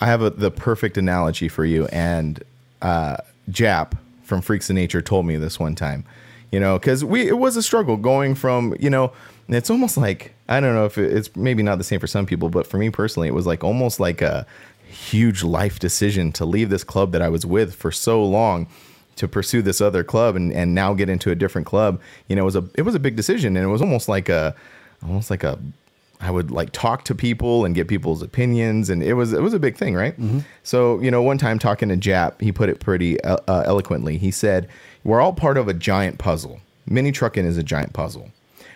I have a, the perfect analogy for you. And uh, Jap from Freaks of Nature told me this one time. You know, because we it was a struggle going from you know. It's almost like I don't know if it, it's maybe not the same for some people, but for me personally, it was like almost like a huge life decision to leave this club that I was with for so long to pursue this other club and, and now get into a different club. You know, it was a it was a big decision, and it was almost like a almost like a I would like talk to people and get people's opinions, and it was it was a big thing, right? So you know, one time talking to Jap, he put it pretty uh, uh, eloquently. He said, "We're all part of a giant puzzle. Mini trucking is a giant puzzle.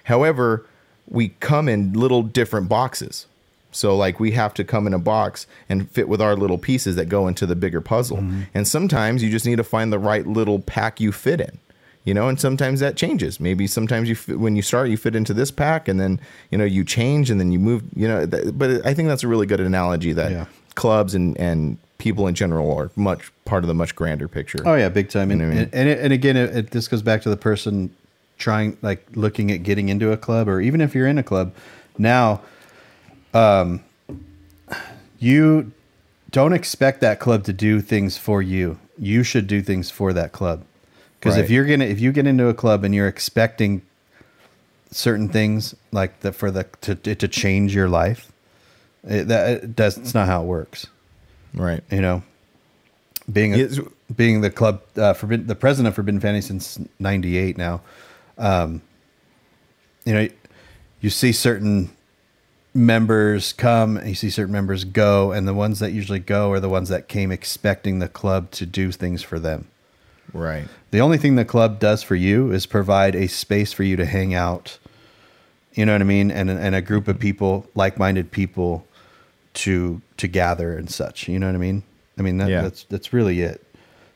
However, we come in little different boxes. So like we have to come in a box and fit with our little pieces that go into the bigger puzzle. Mm-hmm. And sometimes you just need to find the right little pack you fit in." you know and sometimes that changes maybe sometimes you fit, when you start you fit into this pack and then you know you change and then you move you know th- but i think that's a really good analogy that Yeah. clubs and and people in general are much part of the much grander picture Oh yeah, big time. And You know I mean? and, and, and again, it, it, this goes back to the person trying, like, looking at getting into a club, or even if you're in a club now, um, you don't expect that club to do things for you. You should do things for that club. Because if you're gonna, if you get into a club and you're expecting certain things like the for the to it to change your life, it, that it does. It's not how it works right you know, being a, being the club uh, forbidden, the president of Forbidden Fantasy since '98 now. Um, you know, you see certain members come, and you see certain members go, and the ones that usually go are the ones that came expecting the club to do things for them. right The only thing the club does for you is provide a space for you to hang out. You know what I mean? And and a group of people, like-minded people, to to gather and such. You know what I mean? I mean that, Yeah. that's that's really it.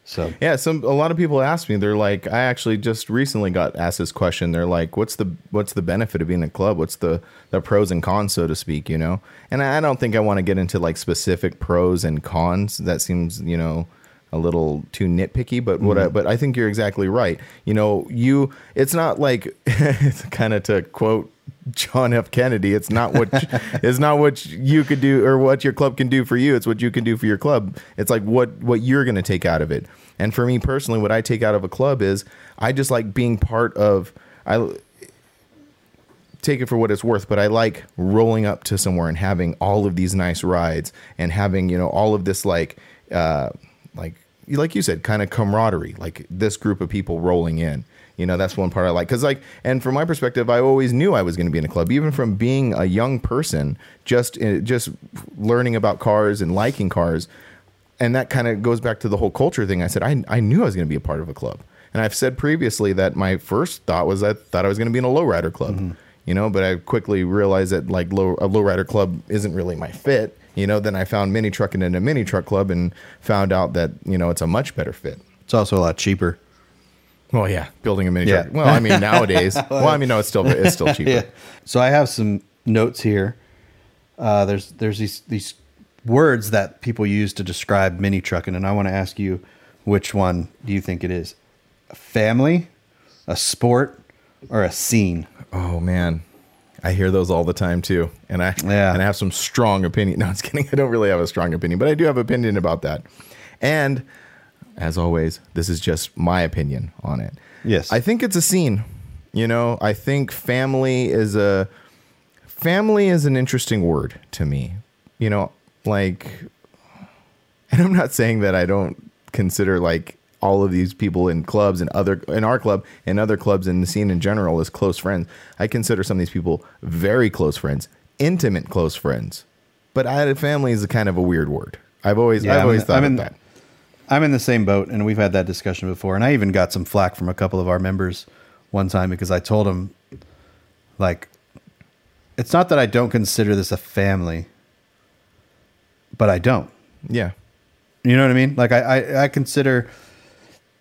So. Yeah some a lot of people ask me they're like i actually just recently got asked this question. They're like what's the what's the benefit of being a club? What's the the pros and cons so to speak you know? And i don't think i want to get into like specific pros and cons. That seems you know a little too nitpicky but what I, mm-hmm. but i think you're exactly right. You know you it's not like [LAUGHS] it's kind of to quote John F. Kennedy. It's not what [LAUGHS] it's not what you could do or what your club can do for you. It's what you can do for your club. It's like what what you're going to take out of it. And for me personally, what I take out of a club is I just like being part of. I take it for what it's worth, but I like rolling up to somewhere and having all of these nice rides and having you know all of this like uh, like like you said, kind of camaraderie, like this group of people rolling in. You know, that's one part I like because like, and from my perspective, I always knew I was going to be in a club, even from being a young person, just uh, just learning about cars and liking cars, and that kind of goes back to the whole culture thing. I said I I knew I was going to be a part of a club, and I've said previously that my first thought was I thought I was going to be in a lowrider club, you know, but I quickly realized that like low a lowrider club isn't really my fit. You know, then I found mini trucking in a mini truck club and found out that you know it's a much better fit. it's also a lot cheaper. Well, yeah, building a mini Yeah. truck. Well, I mean [LAUGHS] nowadays. well, I mean no, it's still it's still [LAUGHS] cheaper. So I have some notes here. Uh, there's there's these these words that people use to describe mini trucking, and I want to ask you which one do you think it is? A family, a sport, or a scene? Oh man, I hear those all the time too, and I Yeah. and I have some strong opinion. [LAUGHS] No, I'm kidding. I don't really have a strong opinion, but I do have an opinion about that. And as always, this is just my opinion on it. Yes. I think it's a scene. You know, I think family is a family is an interesting word to me. You know, like [LAUGHS] and I'm not saying that I don't consider like all of these people in clubs and other in our club and other clubs in the scene in general as close friends. I consider some of these people very close friends, intimate close friends. But added family is a kind of a weird word. I've always Yeah, I've I'm always thought I'm of in- that. I'm in the same boat, and we've had that discussion before. And I even got some flack from a couple of our members one time because I told them, like, it's not that I don't consider this a family, but I don't. Yeah. You know what I mean? Like, I, I, I consider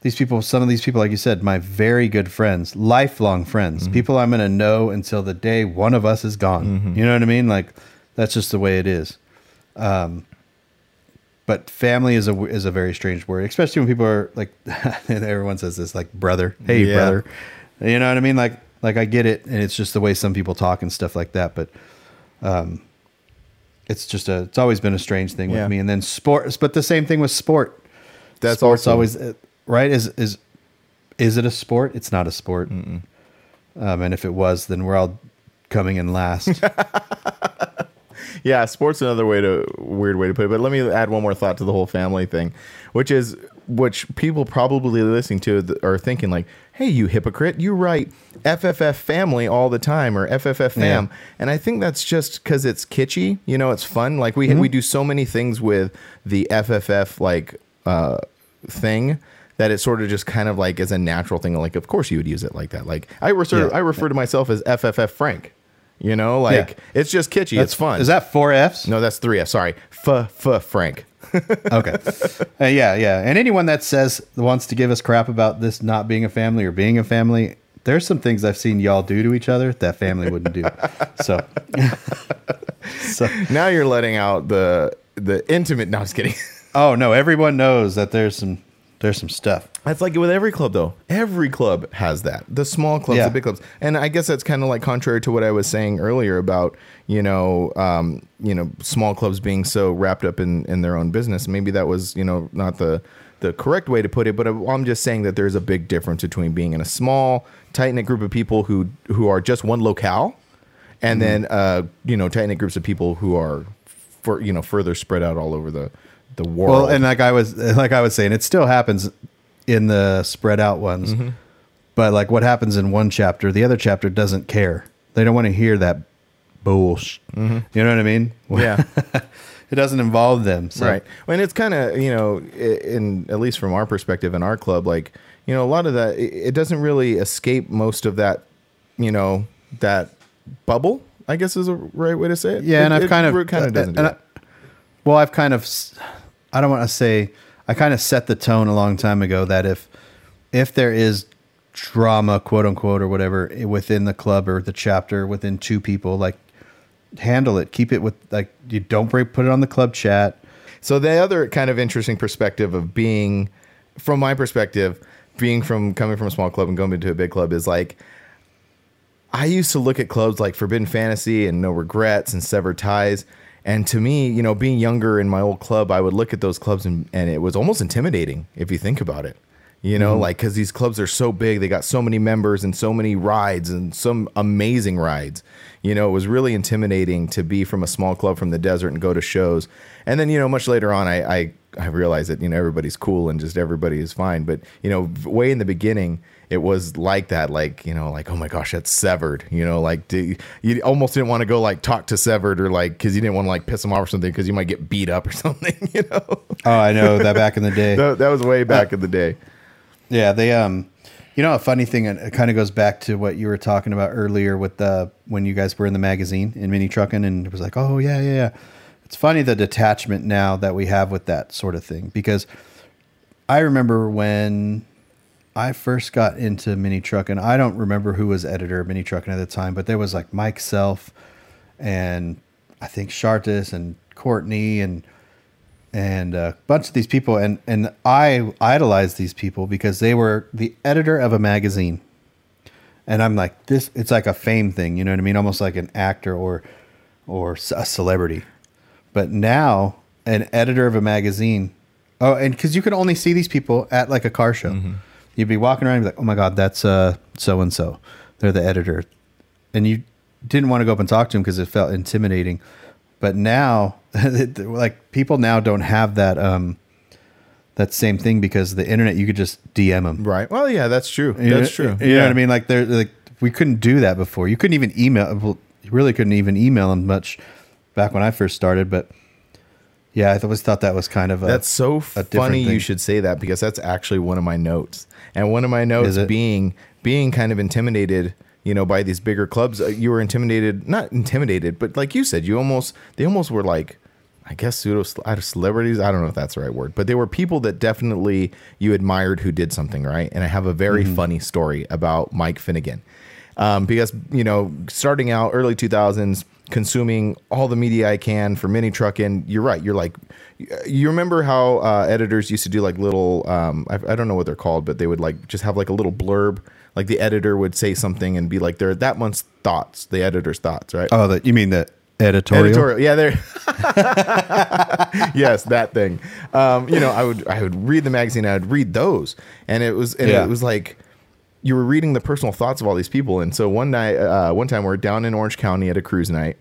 these people, some of these people, like you said, my very good friends, lifelong friends, Mm-hmm. people I'm going to know until the day one of us is gone. Mm-hmm. You know what I mean? Like that's just the way it is. Um, but family is a is a very strange word, especially when people are like [LAUGHS] everyone says this like brother, hey Yeah. brother, you know what I mean? Like like I get it, and it's just the way some people talk and stuff like that. But um, it's just a it's always been a strange thing Yeah. with me. And then sports, but the same thing with sport. That's sports also- always uh, right. Is is is it a sport? It's not a sport. Um, and if it was, then we're all coming in last. [LAUGHS] Yeah, sports another way to weird way to put it. But let me add one more thought to the whole family thing, which is which people probably listening to are thinking like, "Hey, you hypocrite! You write FFF family all the time or FFF fam," Yeah. and I think that's just because it's kitschy. You know, it's fun. Like we we do so many things with the FFF like uh, thing. That it sort of just kind of like is a natural thing. Like, of course, you would use it like that. Like, I refer, Yeah. I refer to myself as FFF Frank. You know, like Yeah. it's just kitschy. it's fun. Is that four Fs? No, that's three F. Sorry, f f Frank. [LAUGHS] Okay. Uh, yeah, yeah. And anyone that says wants to give us crap about this not being a family or being a family, there's some things I've seen y'all do to each other that family wouldn't do. So, [LAUGHS] so Now you're letting out the the intimate. No, I'm just kidding. oh no, everyone knows that there's some there's some stuff. That's like with every club, though. Every club has that. The small clubs, Yeah. the big clubs, and I guess that's kind of like contrary to what I was saying earlier about you know, um, you know, small clubs being so wrapped up in in their own business. Maybe that was you know not the the correct way to put it, but I'm just saying that there's a big difference between being in a small, tight knit group of people who who are just one locale, and then uh, you know, tight knit groups of people who are for you know further spread out all over the the world. Well, and like I was [LAUGHS] like I was saying, it still happens in the spread out ones. Mm-hmm. But like what happens in one chapter, the other chapter doesn't care. They don't want to hear that bullshit. You know what I mean? Mm-hmm. [LAUGHS] yeah. it doesn't involve them. So. Right. And it's kind of, you know, in at least from our perspective in our club, like, you know, a lot of that, it doesn't really escape most of that, you know, that bubble, I guess is a right way to say it. Yeah, and It- I've it kind of kind of doesn't do. I- well, I've kind of I don't want to say I kind of set the tone a long time ago that if if there is drama, quote unquote, or whatever within the club or the chapter within two people, like handle it, keep it with like you don't break, put it on the club chat. So the other kind of interesting perspective of being, from my perspective, being from coming from a small club and going into a big club is like, I used to look at clubs like Forbidden Fantasy and No Regrets and Severed Ties. And to me, you know, being younger in my old club, I would look at those clubs and, and it was almost intimidating if you think about it. You know, mm-hmm. like because these clubs are so big, they got so many members and so many rides and some amazing rides. You know, it was really intimidating to be from a small club from the desert and go to shows. And then, you know, much later on, I I, I realized that you know everybody's cool and just everybody is fine. But you know, way in the beginning, it was like that, like you know, like oh my gosh, that's severed. You know, like do, you almost didn't want to go like talk to severed or like because you didn't want to like piss them off or something because you might get beat up or [LAUGHS] something. You know, Oh, I know that back in the day. [LAUGHS] that, that was way back in the day. Yeah, they um you know a funny thing and it kind of goes back to what you were talking about earlier with the when you guys were in the magazine in mini trucking and it was like, "Oh, yeah, yeah, yeah." It's funny the detachment now that we have with that sort of thing because I remember when I first got into mini trucking, I don't remember who was editor of mini trucking at the time, but there was like Mike Self and I think Shartis and Courtney and and a bunch of these people and and I idolized these people because they were the editor of a magazine. And I'm like this it's like a fame thing, you know what I mean? Almost like an actor or or a celebrity. But now an editor of a magazine Oh, and cuz you can only see these people at like a car show. Mm-hmm. You'd be walking around and be like, "Oh my god, that's uh so and so. They're the editor." And you didn't want to go up and talk to him because it felt intimidating. But now, [LAUGHS] like people now don't have that um that same thing because the internet you could just DM them. Right. Well, yeah, that's true. You know- that's true. You know what I mean? Like they're like we couldn't do that before. You couldn't even email. Well, you really couldn't even email them much back when I first started. But yeah, I always thought that was kind of a, That's so funny you should say that because that's actually one of my notes. And one of my notes being being kind of intimidated, you know, by these bigger clubs. Uh, You were intimidated, not intimidated, but like you said, you almost they almost were like I guess pseudo celebrities. I don't know if that's the right word, but they were people that definitely you admired who did something right. And I have a very funny story about Mike Finnegan, um, because you know, starting out early two thousands, consuming all the media I can for mini trucking. You're right. You're like, you remember how uh, editors used to do like little, um, I, I don't know what they're called, but they would like just have like a little blurb. Like the editor would say something and be like, "They're that month's thoughts, the editor's thoughts, right?" Oh, the, you mean the editorial? editorial yeah there [LAUGHS] yes that thing um, you know i would i would read the magazine i'd read those and it was and Yeah. it was like you were reading the personal thoughts of all these people. And so one night uh, one time we're down in orange county at a cruise night.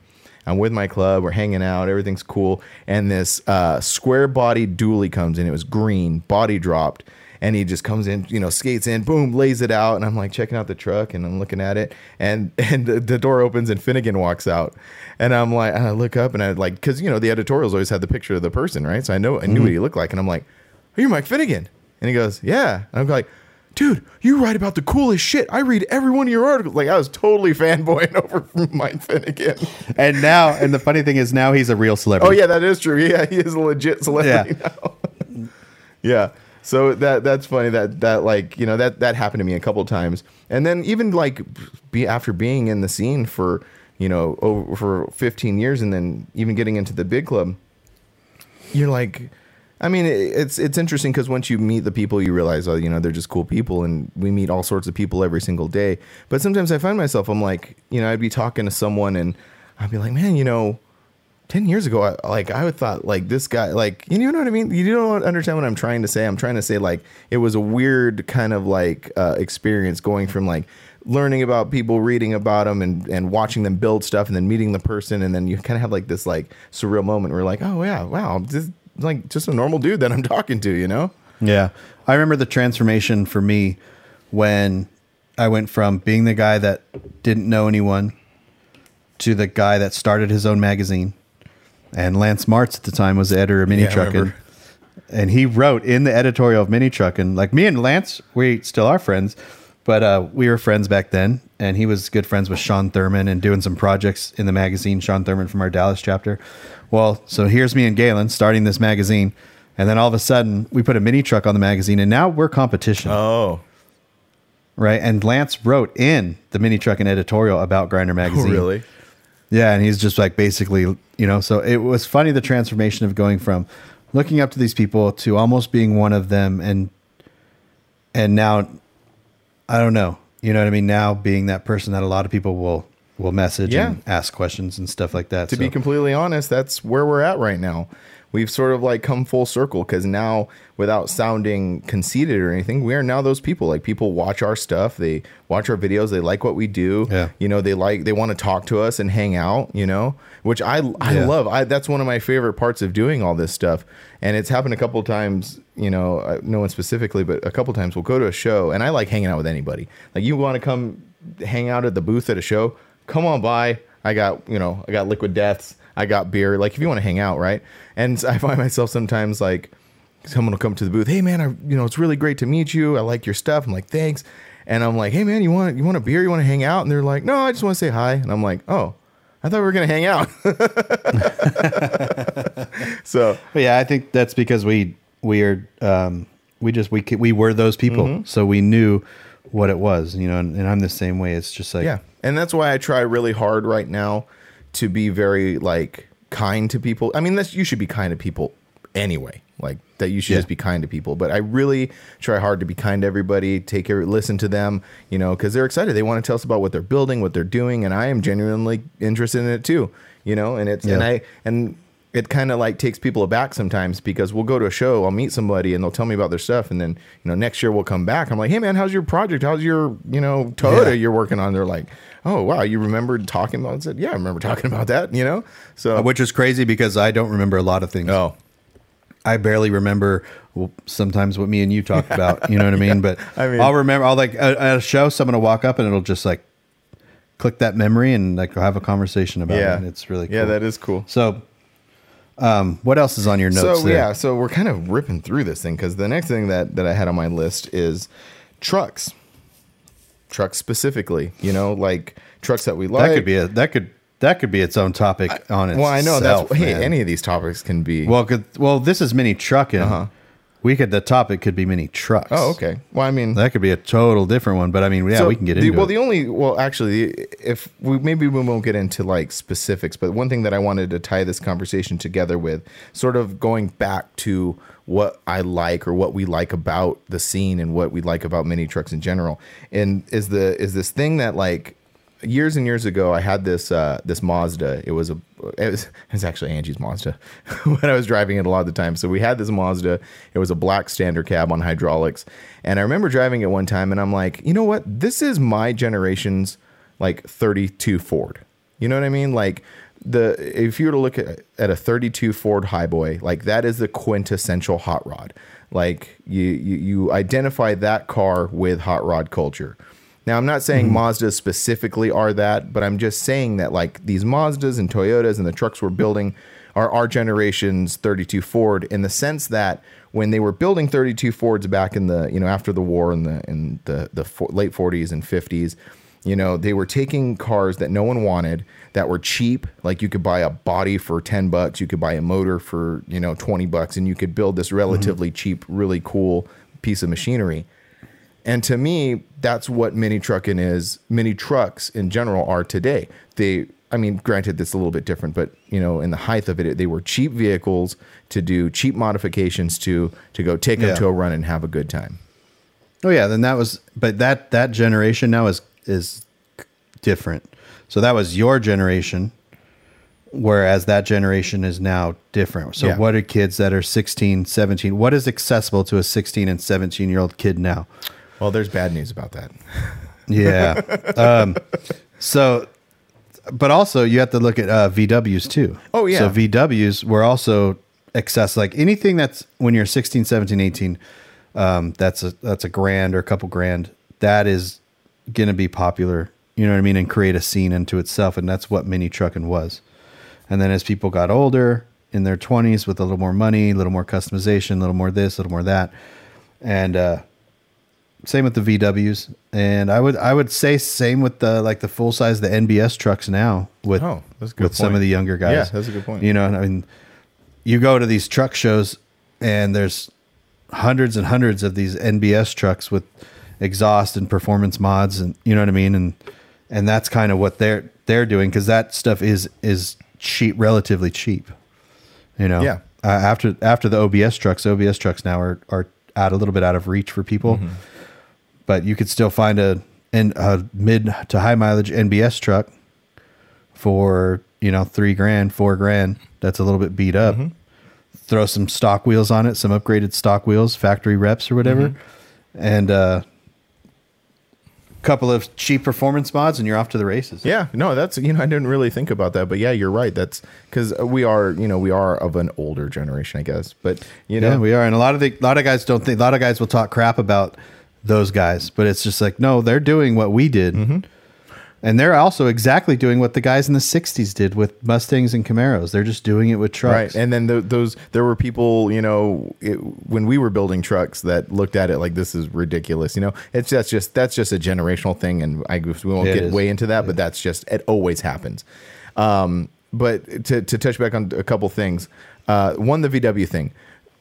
I'm with my club we're hanging out everything's cool. And this uh, square bodied dually comes in. It was green body dropped. And he just comes in, you know, skates in, boom, lays it out, and I'm like checking out the truck, and I'm looking at it, and [LAUGHS] and the, the door opens, and Finnegan walks out, and I'm like, and I look up, and I like, because you know the editorials always had the picture of the person, right? So I know I knew what he looked like, and I'm like, are you Mike Finnegan? And he goes, yeah, and I'm like. Dude, you write about the coolest shit. I read every one of your articles. Like I was totally [LAUGHS] fanboying over from [LAUGHS] Mike Finnegan. And now, and the funny thing is, now he's a real celebrity. Oh yeah, that is true. Yeah, he is a legit celebrity now. [LAUGHS] yeah. So that that's funny that that like you know that that happened to me a couple of times, and then even like be after being in the scene for you know over for 15 years, and then even getting into the big club, you're like. I mean, it's it's interesting because once you meet the people, you realize, oh, you know, they're just cool people, and we meet all sorts of people every single day. But sometimes I find myself, I'm like, you know, I'd be talking to someone, and I'd be like, man, you know, 10 years ago I, like i would thought like this guy like you know what i mean you don't understand what i'm trying to say i'm trying to say like it was a weird kind of like uh, experience going from like learning about people reading about them and, and watching them build stuff and then meeting the person and then you kind of have like this like surreal moment where like oh yeah wow this is like just a normal dude that i'm [LAUGHS] talking to you know Yeah. I remember the transformation for me when I went from being the guy that didn't know anyone to the guy that started his own magazine. And Lance Martz at the time was the editor of Mini Yeah, Truckin'. And he wrote in the editorial of Mini Truckin', like me and Lance, we still are friends, but uh, we were friends back then. And he was good friends with Sean Thurman and doing some projects in the magazine, Sean Thurman from our Dallas chapter. Well, so here's me and Galen starting this magazine. And then all of a sudden, we put a mini truck on the magazine, and now we're competition, oh right? And Lance wrote in the mini truck and editorial about Grinder oh, magazine. really Yeah, and he's just like basically, you know, so it was funny the transformation of going from looking up to these people to almost being one of them and and now I don't know. You know what I mean? Now being that person that a lot of people will will message Yeah. and ask questions and stuff like that. to be completely honest, that's where we're at right now. We've sort of like come full circle because now, without sounding conceited or anything, we are now those people. Like people watch our stuff, they watch our videos, they like what we do. Yeah. You know, they like they want to talk to us and hang out. You know, which I I Yeah. love. I that's one of my favorite parts of doing all this stuff. And it's happened a couple of times. You know, uh, no one specifically, but a couple of times we'll go to a show, and I like hanging out with anybody. Like you want to come hang out at the booth at a show, come on by. I got, you know, I got liquid deaths. I got beer. Like if you want to hang out, right? And [LAUGHS] I find myself sometimes like someone will come to the booth. Hey man, I, you know, it's really great to meet you. I like your stuff. I'm like, thanks. And I'm like, hey man, you want you want a beer? You want to hang out? And they're like, no, I just want to say hi. And I'm like, oh, I thought we were gonna hang out. [LAUGHS] so But yeah, I think that's because we we are um, we just we we were those people, Mm-hmm. so we knew what it was, you know. And, and I'm the same way. It's just like Yeah. And that's why I try really hard right now to be very like kind to people. I mean, that's you should be kind to people anyway. Like that you should Yeah. just be kind to people. But I really try hard to be kind to everybody, take care, listen to them, you know, because they're excited. They want to tell us about what they're building, what they're doing, and I am genuinely interested in it too. You know, and it's and I and it kind of like takes people aback sometimes because we'll go to a show, I'll meet somebody and they'll tell me about their stuff, and then you know next year we'll come back. I'm like, hey man, how's your project? How's your you know Toyota Yeah. you're working on? They're like, oh wow, you remembered talking about? it? Said, yeah, I remember talking about that. You know, so which is crazy because I don't remember a lot of things. oh I barely remember well, sometimes what me and you talked about. You know what I [LAUGHS] mean? But I mean- I'll remember. I'll like at a show, someone will walk up and it'll just like click that memory and like have a conversation about yeah, it. It's really cool. yeah, that is cool. So, um, what else is on your notes? so there? yeah, so we're kind of ripping through this thing because the next thing that that I had on my list is trucks, trucks specifically. You know, like trucks that we like. that could be a that could that could be its own topic on itself. well, I know that's hey, any of these topics can be. Well, good, well, this is mini trucking. Uh-huh. We could the topic could be mini trucks. oh, okay. Well, I mean, That could be a total different one, but I mean, yeah, So we can get the, into well it. the only well actually if we maybe we won't get into like specifics but one thing that i wanted to tie this conversation together with sort of going back to what i like or what we like about the scene and what we like about mini trucks in general and is the is this thing that like years and years ago, I had this uh, this Mazda. It was a it was, [LAUGHS] it was actually Angie's Mazda [LAUGHS] when I was driving it a lot of the time. So we had this Mazda. It was a black standard cab on hydraulics, and I remember driving it one time, and I'm like, you know what? This is my generation's like 32 Ford. You know what I mean? Like the if you were to look at, at a 32 Ford Highboy, like that is the quintessential hot rod. Like you you, you identify that car with hot rod culture. Now, I'm not saying mm-hmm. Mazdas specifically are that, but I'm just saying that like these Mazdas and Toyotas and the trucks we're building are our generation's 32 Ford in the sense that when they were building 32 Fords back in the, you know, after the war in the in the the fo- late 40s and 50s, you know, they were taking cars that no one wanted that were cheap, like you could buy a body for 10 bucks, you could buy a motor for, you know, 20 bucks and you could build this mm-hmm. relatively cheap, really cool piece of machinery. And to me, that's what mini trucking is. Mini trucks in general are today. They, I mean, granted, that's a little bit different, but you know, in the height of it, they were cheap vehicles to do cheap modifications to to go take them Yeah. to a run and have a good time. Oh yeah, then that was, but that that generation now is is different. So that was your generation, whereas that generation is now different. So Yeah. what are kids that are 16, 17? What is accessible to a 16 and 17 year old kid now? Well, there's bad news about that. [LAUGHS] Yeah. um, so, but also you have to look at uh, VWs too. Oh, yeah. So VWs were also excess, like anything that's when you're 16, 17, 18, um, that's a that's a grand or a couple grand. That is going to be popular. You know what I mean, and create a scene into itself, and that's what mini trucking was. And then as people got older in their 20s with a little more money, a little more customization, a little more this, a little more that, and uh, same with the VWs, and I would I would say same with the like the full size the NBS trucks now with Oh, that's a good with some of the younger guys. Yeah, that's a good point. You know, I mean, you go to these truck shows, and there's hundreds and hundreds of these NBS trucks with exhaust and performance mods, and you know what I mean, and and that's kind of what they're they're doing because that stuff is is cheap, relatively cheap. You know, Yeah. Uh, after after the OBS trucks, OBS trucks now are are out a little bit out of reach for people, Mm-hmm. But you could still find a an, a mid to high mileage NBS truck for you know three grand, four grand. That's a little bit beat up. Mm-hmm. Throw some stock wheels on it, some upgraded stock wheels, factory reps or whatever, Mm-hmm. and a couple of cheap performance mods, and you're off to the races. Yeah, no, that's you know I didn't really think about that, but yeah, you're right. That's because we are you know we are of an older generation, I guess. But you know, Yeah, we are, and a lot of the a lot of guys don't think. A lot of guys will talk crap about those guys, but it's just like no, they're doing what we did, Mm-hmm. and they're also exactly doing what the guys in the '60s did with Mustangs and Camaros. They're just doing it with trucks. Right, and then th those there were people, you know, it, when we were building trucks that looked at it like this is ridiculous. You know, it's that's just that's just a generational thing, and I we won't It get is. way into that, but that's just it always happens. Um, but to to touch back on a couple things, uh, one the VW thing.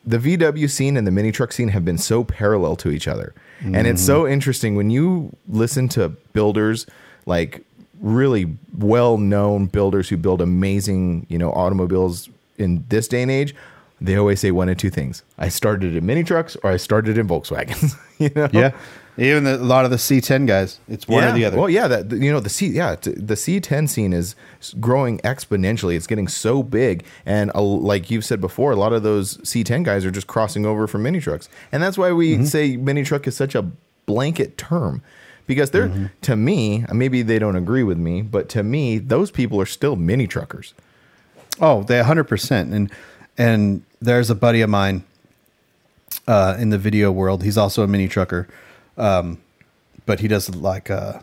The VW scene and the mini truck scene have been so parallel to each other. And it's so mm. interesting when you listen to builders like really well-known builders who build amazing, you know, automobiles in this day and age, they always say one of two things. I started in mini trucks or I started in Volkswagens, [LAUGHS] you know? yeah. Even the, a lot of the C10 guys, it's one yeah. or the other. Well, yeah, that you know the C yeah the C10 scene is growing exponentially. It's getting so big, and uh, like you've said before, a lot of those C10 guys are just crossing over from mini trucks, and that's why we Mm-hmm. say mini truck is such a blanket term because they're Mm-hmm. to me maybe they don't agree with me, but to me those people are still mini truckers. Oh, they 100%. And and there's a buddy of mine uh, in the video world. He's also a mini trucker. Um, but he does like uh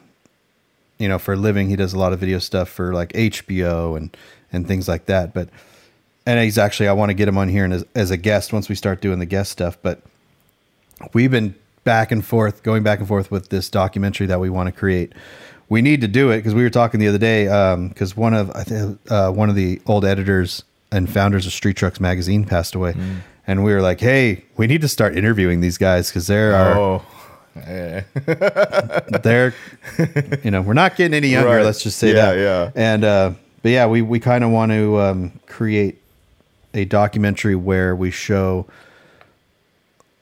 you know, for a living, he does a lot of video stuff for like HBO and and things like that. But and he's actually I want to get him on here and as, as a guest once we start doing the guest stuff, but we've been back and forth, going back and forth with this documentary that we want to create we need to do it because we were talking the other day because one of I think uh, one of the old editors and founders of Street Trucks magazine passed away, Mm. and we were like, hey, we need to start interviewing these guys because there are Oh, eh. [LAUGHS] they're you know we're not getting any younger Right. let's just say Yeah, that yeah. and uh but yeah we we kind of want to um create a documentary where we show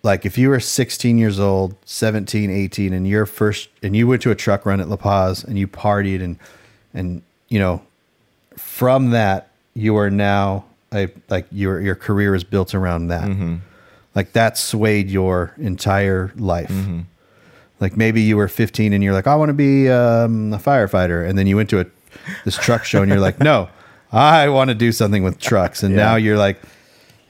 like if you were 16 years old 17 18 and you're first and you went to a truck run at la paz and you partied and and you know from that you are now a like your your career is built around that like that swayed your entire life like maybe you were 15 and you're like, I want to be um, a firefighter, and then you went to a this truck show and you're like, no, I want to do something with trucks, and Yeah. now you're like,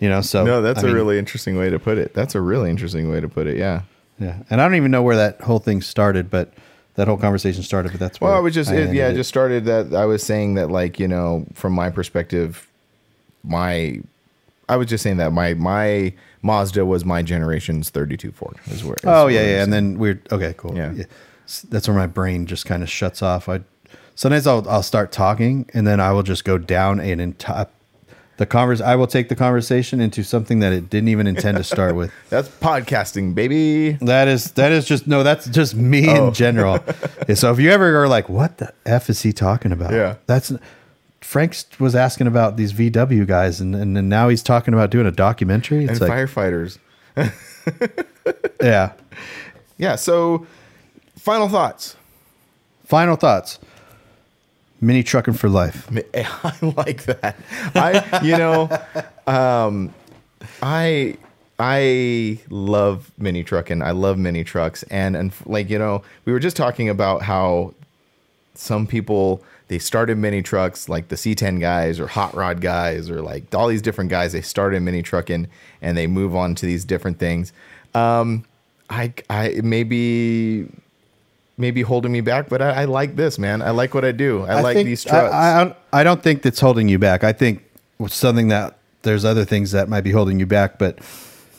you know, so no, that's a a really interesting way to put it. That's a really interesting way to put it. Yeah. yeah. And I don't even know where that whole thing started, but that whole conversation started. But that's Well, I was just, it, yeah, it. just started that. I was saying that, like, you know, from my perspective, my, I was just saying that my, my Mazda was my generation's 32 Ford. Is where, is Oh yeah, yeah, and then we're okay, cool. Yeah. S- that's where my brain just kind of shuts off. I sometimes I'll I'll start talking and then I will just go down an entire the convers. I will take the conversation into something that it didn't even intend to start with. [LAUGHS] that's podcasting, baby. That is that is just no. That's just me Oh. in general. [LAUGHS] So if you ever are like, what the f is he talking about? Yeah. that's Frank was asking about these VW guys, and and, then now he's talking about doing a documentary. It's And like, firefighters. [LAUGHS] yeah. Yeah. So, final thoughts. Final thoughts. Mini trucking for life. [LAUGHS] I like that. I, you know, [LAUGHS] um, I, I love mini trucking. I love mini trucks, and and like you know, we were just talking about how some people they started mini trucks, like the C10 guys or hot rod guys, or like all these different guys. They started mini trucking, and they move on to these different things. Um, I, I maybe. Maybe holding me back, but I, I like this, man. I like what I do. I, like think- these trucks. I, I, I don't think that's holding you back. I think it's something that there's other things that might be holding you back, but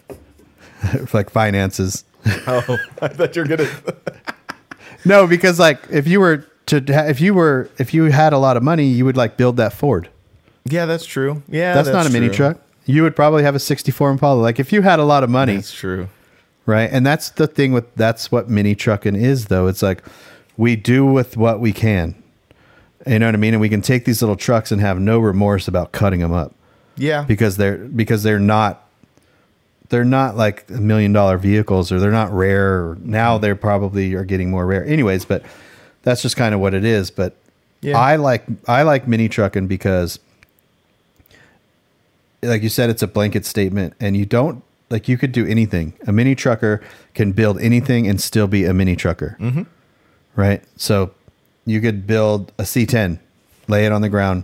[LAUGHS] like finances. Oh, [LAUGHS] I thought you were gonna. [LAUGHS] No, because like if you were to if you were if you had a lot of money, you would like build that Ford. Yeah, that's true. Yeah, that's, not a mini true. truck. You would probably have a 64 Impala. Like if you had a lot of money, That's true. Right? And that's the thing with that's what mini trucking is though. It's like we do with what we can. You know what I mean? And we can take these little trucks and have no remorse about cutting them up Yeah, because they're because they're not they're not like a million dollar vehicles or they're not rare. Now they're probably are getting more rare. Anyways, but that's just kind of what it is. But Yeah. I like I like mini trucking because like you said, it's a blanket statement and you don't like you could do anything. A mini trucker can build anything and still be a mini trucker. Mm-hmm. Right. So you could build a C10, lay it on the ground.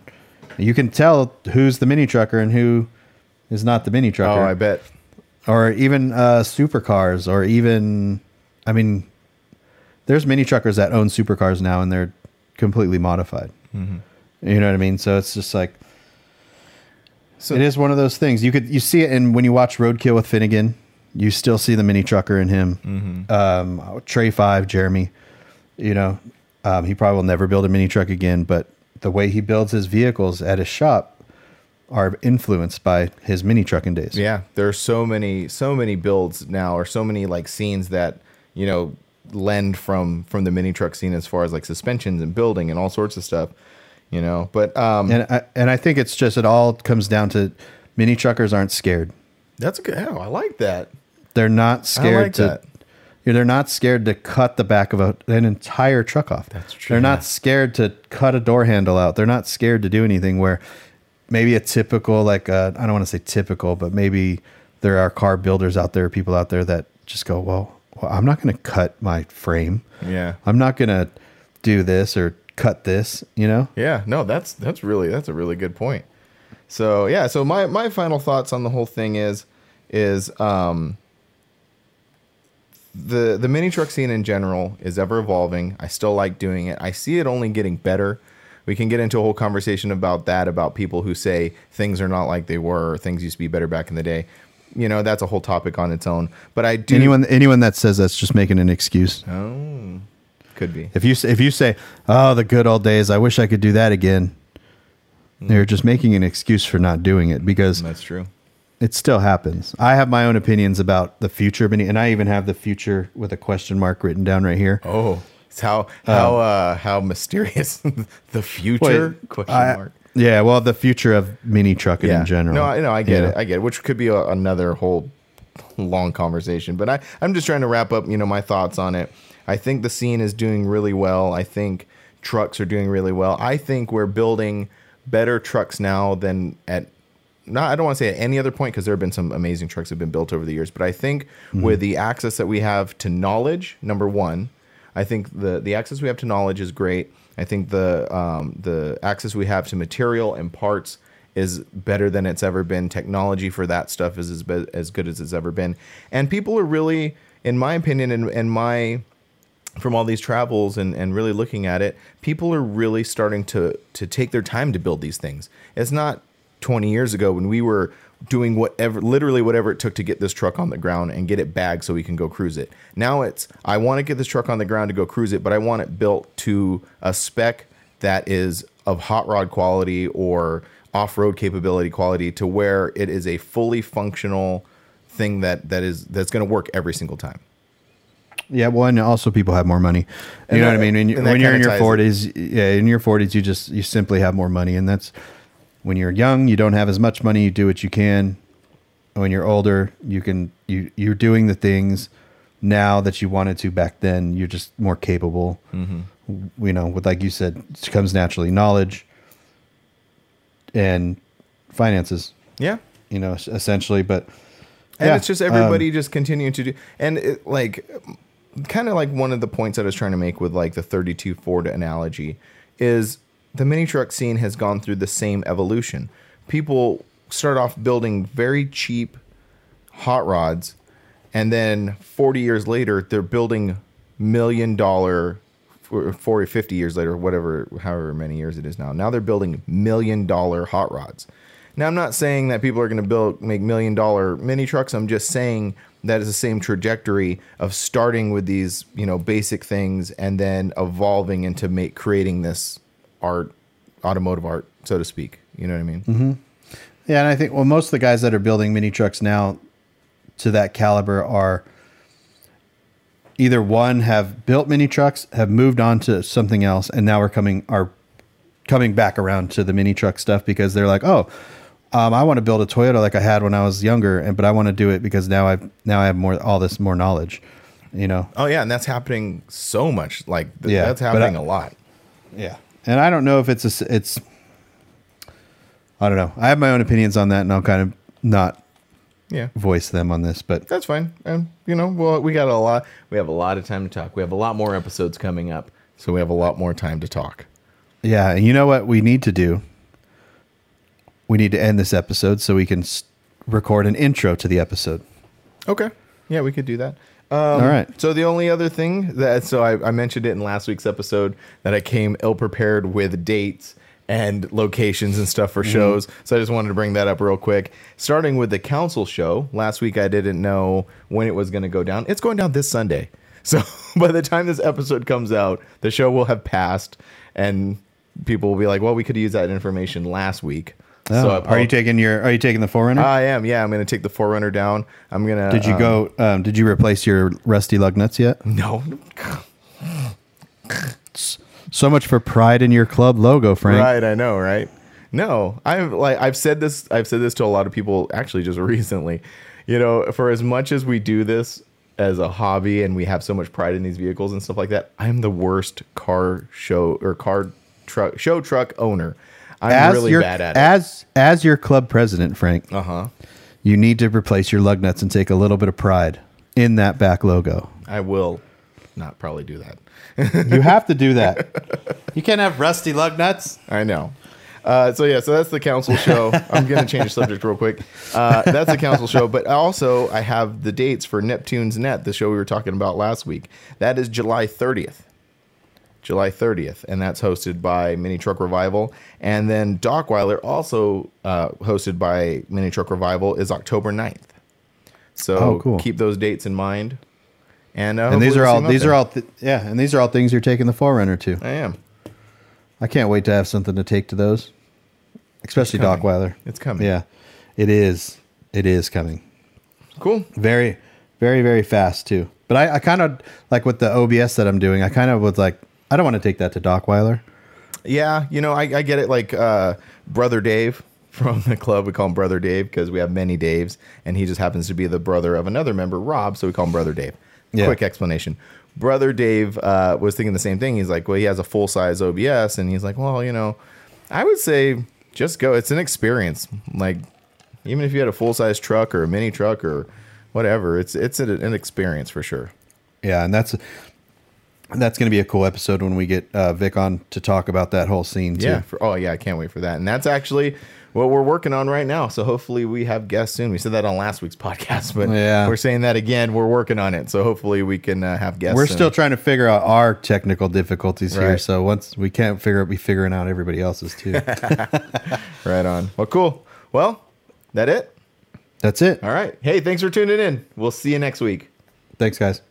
You can tell who's the mini trucker and who is not the mini trucker Oh, I bet. or even uh, supercars, or even, I mean, there's mini truckers that own supercars now, and they're completely modified. Mm-hmm. You know what I mean? So it's just like So it is one of those things. You could you see it, and when you watch Roadkill with Finnegan, you still see the mini trucker in him. Mm-hmm. Um, Trey Five, Jeremy, you know, um, he probably will never build a mini truck again, but the way he builds his vehicles at his shop are influenced by his mini trucking days. Yeah, there are so many, so many builds now, or so many like scenes that you know lend from from the mini truck scene as far as like suspensions and building and all sorts of stuff. You know, but um, And I, and I think it's just it all comes down to mini truckers aren't scared. that's good. Oh, I like that. They're not scared like to. that. They're not scared to cut the back of a, an entire truck off. That's true. They're not scared to cut a door handle out. They're not scared to do anything where maybe a typical, like, uh, I don't want to say typical, but maybe there are car builders out there, people out there that just go, well, well I'm not going to cut my frame. Yeah. I'm not going to do this or cut this, you know? Yeah, no, that's that's really that's a really good point. So yeah, so my my final thoughts on the whole thing is is um the the mini truck scene in general is ever evolving. I still like doing it. I see it only getting better. We can get into a whole conversation about that about people who say things are not like they were or things used to be better back in the day. You know, that's a whole topic on its own. But I do Anyone anyone that says that's just making an excuse. Oh. Could be. If you s- if you say, "Oh, the good old days, I wish I could do that again," you're just making an excuse for not doing it because That's true. it still happens. I have my own opinions about the future, and I even have the future with a question mark written down right here. Oh, it's how how uh, how mysterious [LAUGHS] the future Wait, question I- mark. Yeah, well, the future of mini trucking in general. No, I know, I get it. I get it. Which could be a, another whole long conversation. But I, I'm just trying to wrap up, you know, my thoughts on it. I think the scene is doing really well. I think trucks are doing really well. I think we're building better trucks now than at not I don't want to say at any other point because there have been some amazing trucks that have been built over the years, but I think with the access that we have to knowledge, number one, I think the the access we have to knowledge is great. I think the um, the access we have to material and parts is better than it's ever been. Technology for that stuff is as, be- as good as it's ever been, and people are really, in my opinion, and, my from all these travels and, and really looking at it, people are really starting to to take their time to build these things. It's not 20 years ago when we were doing whatever literally whatever it took to get this truck on the ground and get it bagged so we can go cruise it. Now it's I want to get this truck on the ground to go cruise it, but I want it built to a spec that is of hot rod quality or off-road capability quality to where it is a fully functional thing that that is that's going to work every single time. Yeah, well, and also people have more money. You know what I mean? When, you, when you're in your forties, yeah, in your forties, you just you simply have more money, and that's when you're young, you don't have as much money. You do what you can. When you're older, you can you you're doing the things now that you wanted to back then. You're just more capable. Mm-hmm. You know, with like you said, it comes naturally knowledge and finances. Yeah. You know, essentially, but and yeah, it's just um, everybody just continuing to do and it, like kind of like one of the points that i was trying to make with like the 32 ford analogy is the mini truck scene has gone through the same evolution people start off building very cheap hot rods and then 40 years later they're building million dollar for 40 50 years later whatever however many years it is now now they're building million dollar hot rods. Now i'm not saying that people are going to build make million dollar mini trucks. I'm just saying that is the same trajectory of starting with these you know basic things and then evolving into make creating this art automotive art so to speak. You know what i mean? Mm-hmm. Yeah, and I think well, most of the guys that are building mini trucks now to that caliber are either one have built mini trucks, have moved on to something else, and now we're coming are coming back around to the mini truck stuff because they're like, oh, um, I want to build a Toyota like I had when I was younger, and but I want to do it because now I've now I have more all this more knowledge, you know. oh yeah and that's happening so much like th- Yeah, that's happening I- a lot Yeah, and I don't know if it's a it's. I don't know. I have my own opinions on that, and I'll kind of not yeah voice them on this, but That's fine. And you know, well, we got a lot. We have a lot of time to talk. We have a lot more episodes coming up, so we have a lot more time to talk. Yeah, and you know what we need to do? We need to end this episode so we can s- record an intro to the episode. Okay. Yeah, we could do that. Um, All right. So the only other thing that so I, I mentioned it in last week's episode that I came ill prepared with dates and locations and stuff for shows. So I just wanted to bring that up real quick. Starting with the council show last week, I didn't know when it was going to go down. It's going down this Sunday. [LAUGHS] So by the time this episode comes out, the show will have passed, and people will be like, "Well, we could use that information last week." Oh, I are you taking your? Are you taking the 4Runner? I am. Yeah, I'm going to take the 4Runner down. I'm going to. did you um, go? Um, did you replace your rusty lug nuts yet? No. [SIGHS] [SIGHS] [SIGHS] So much for pride in your club logo, Frank. Right, I know, right? No, I've like I've said this I've said this to a lot of people actually just [LAUGHS] recently. You know, for as much as we do this as a hobby and we have so much pride in these vehicles and stuff like that, I'm the worst car show or car truck show truck owner. I'm As really your bad at it. as as your club president, Frank. Uh-huh. you need to replace your lug nuts and take a little bit of pride in that back logo. I will not probably do that. You have to do that. You can't have rusty lug nuts. I know. Uh, so yeah, so that's the council show. I'm gonna change the subject real quick. Uh, that's the council show, but also I have the dates for Neptune's Net, the show we were talking about last week. That is July 30th, July 30th, and that's hosted by Mini Truck Revival. And then Dockweiler, also uh, hosted by Mini Truck Revival, is October 9th. So Oh, cool. keep those dates in mind. And, uh, and these are all these there. are all th- yeah, and these are all things you're taking the 4Runner to. I am. I can't wait to have something to take to those, especially. Dockweiler. It's coming. Yeah, it is. It is coming. Cool. Very, very, very fast too. But I, I kind of like with the OBS that I'm doing. I kind of was like, I don't want to take that to Dockweiler. Yeah, you know, I, I get it. Like uh, brother Dave [LAUGHS] from the club, we call him brother Dave because we have many Daves, and he just happens to be the brother of another member, Rob. So we call him brother Dave. Yeah. Quick explanation. Brother Dave uh, was thinking the same thing. He's like, well, he has a full size OBS, and he's like, well, you know, I would say just go. It's an experience. Like, even if you had a full size truck or a mini truck or whatever, it's it's an, an experience for sure. Yeah, and that's that's going to be a cool episode when we get uh, Vic on to talk about that whole scene too. Yeah. For, oh, yeah. I can't wait for that. And that's actually what we're working on right now. So hopefully we have guests soon. We said that on last week's [LAUGHS] podcast, but Yeah. we're saying that again. We're working on it. So hopefully we can uh, have guests. We're soon. still trying to figure out our technical difficulties here. So once we can't figure it, be figuring out everybody else's too. [LAUGHS] right on. Well, cool. Well, that it. that's it. All right. Hey, thanks for tuning in. We'll see you next week. Thanks, guys.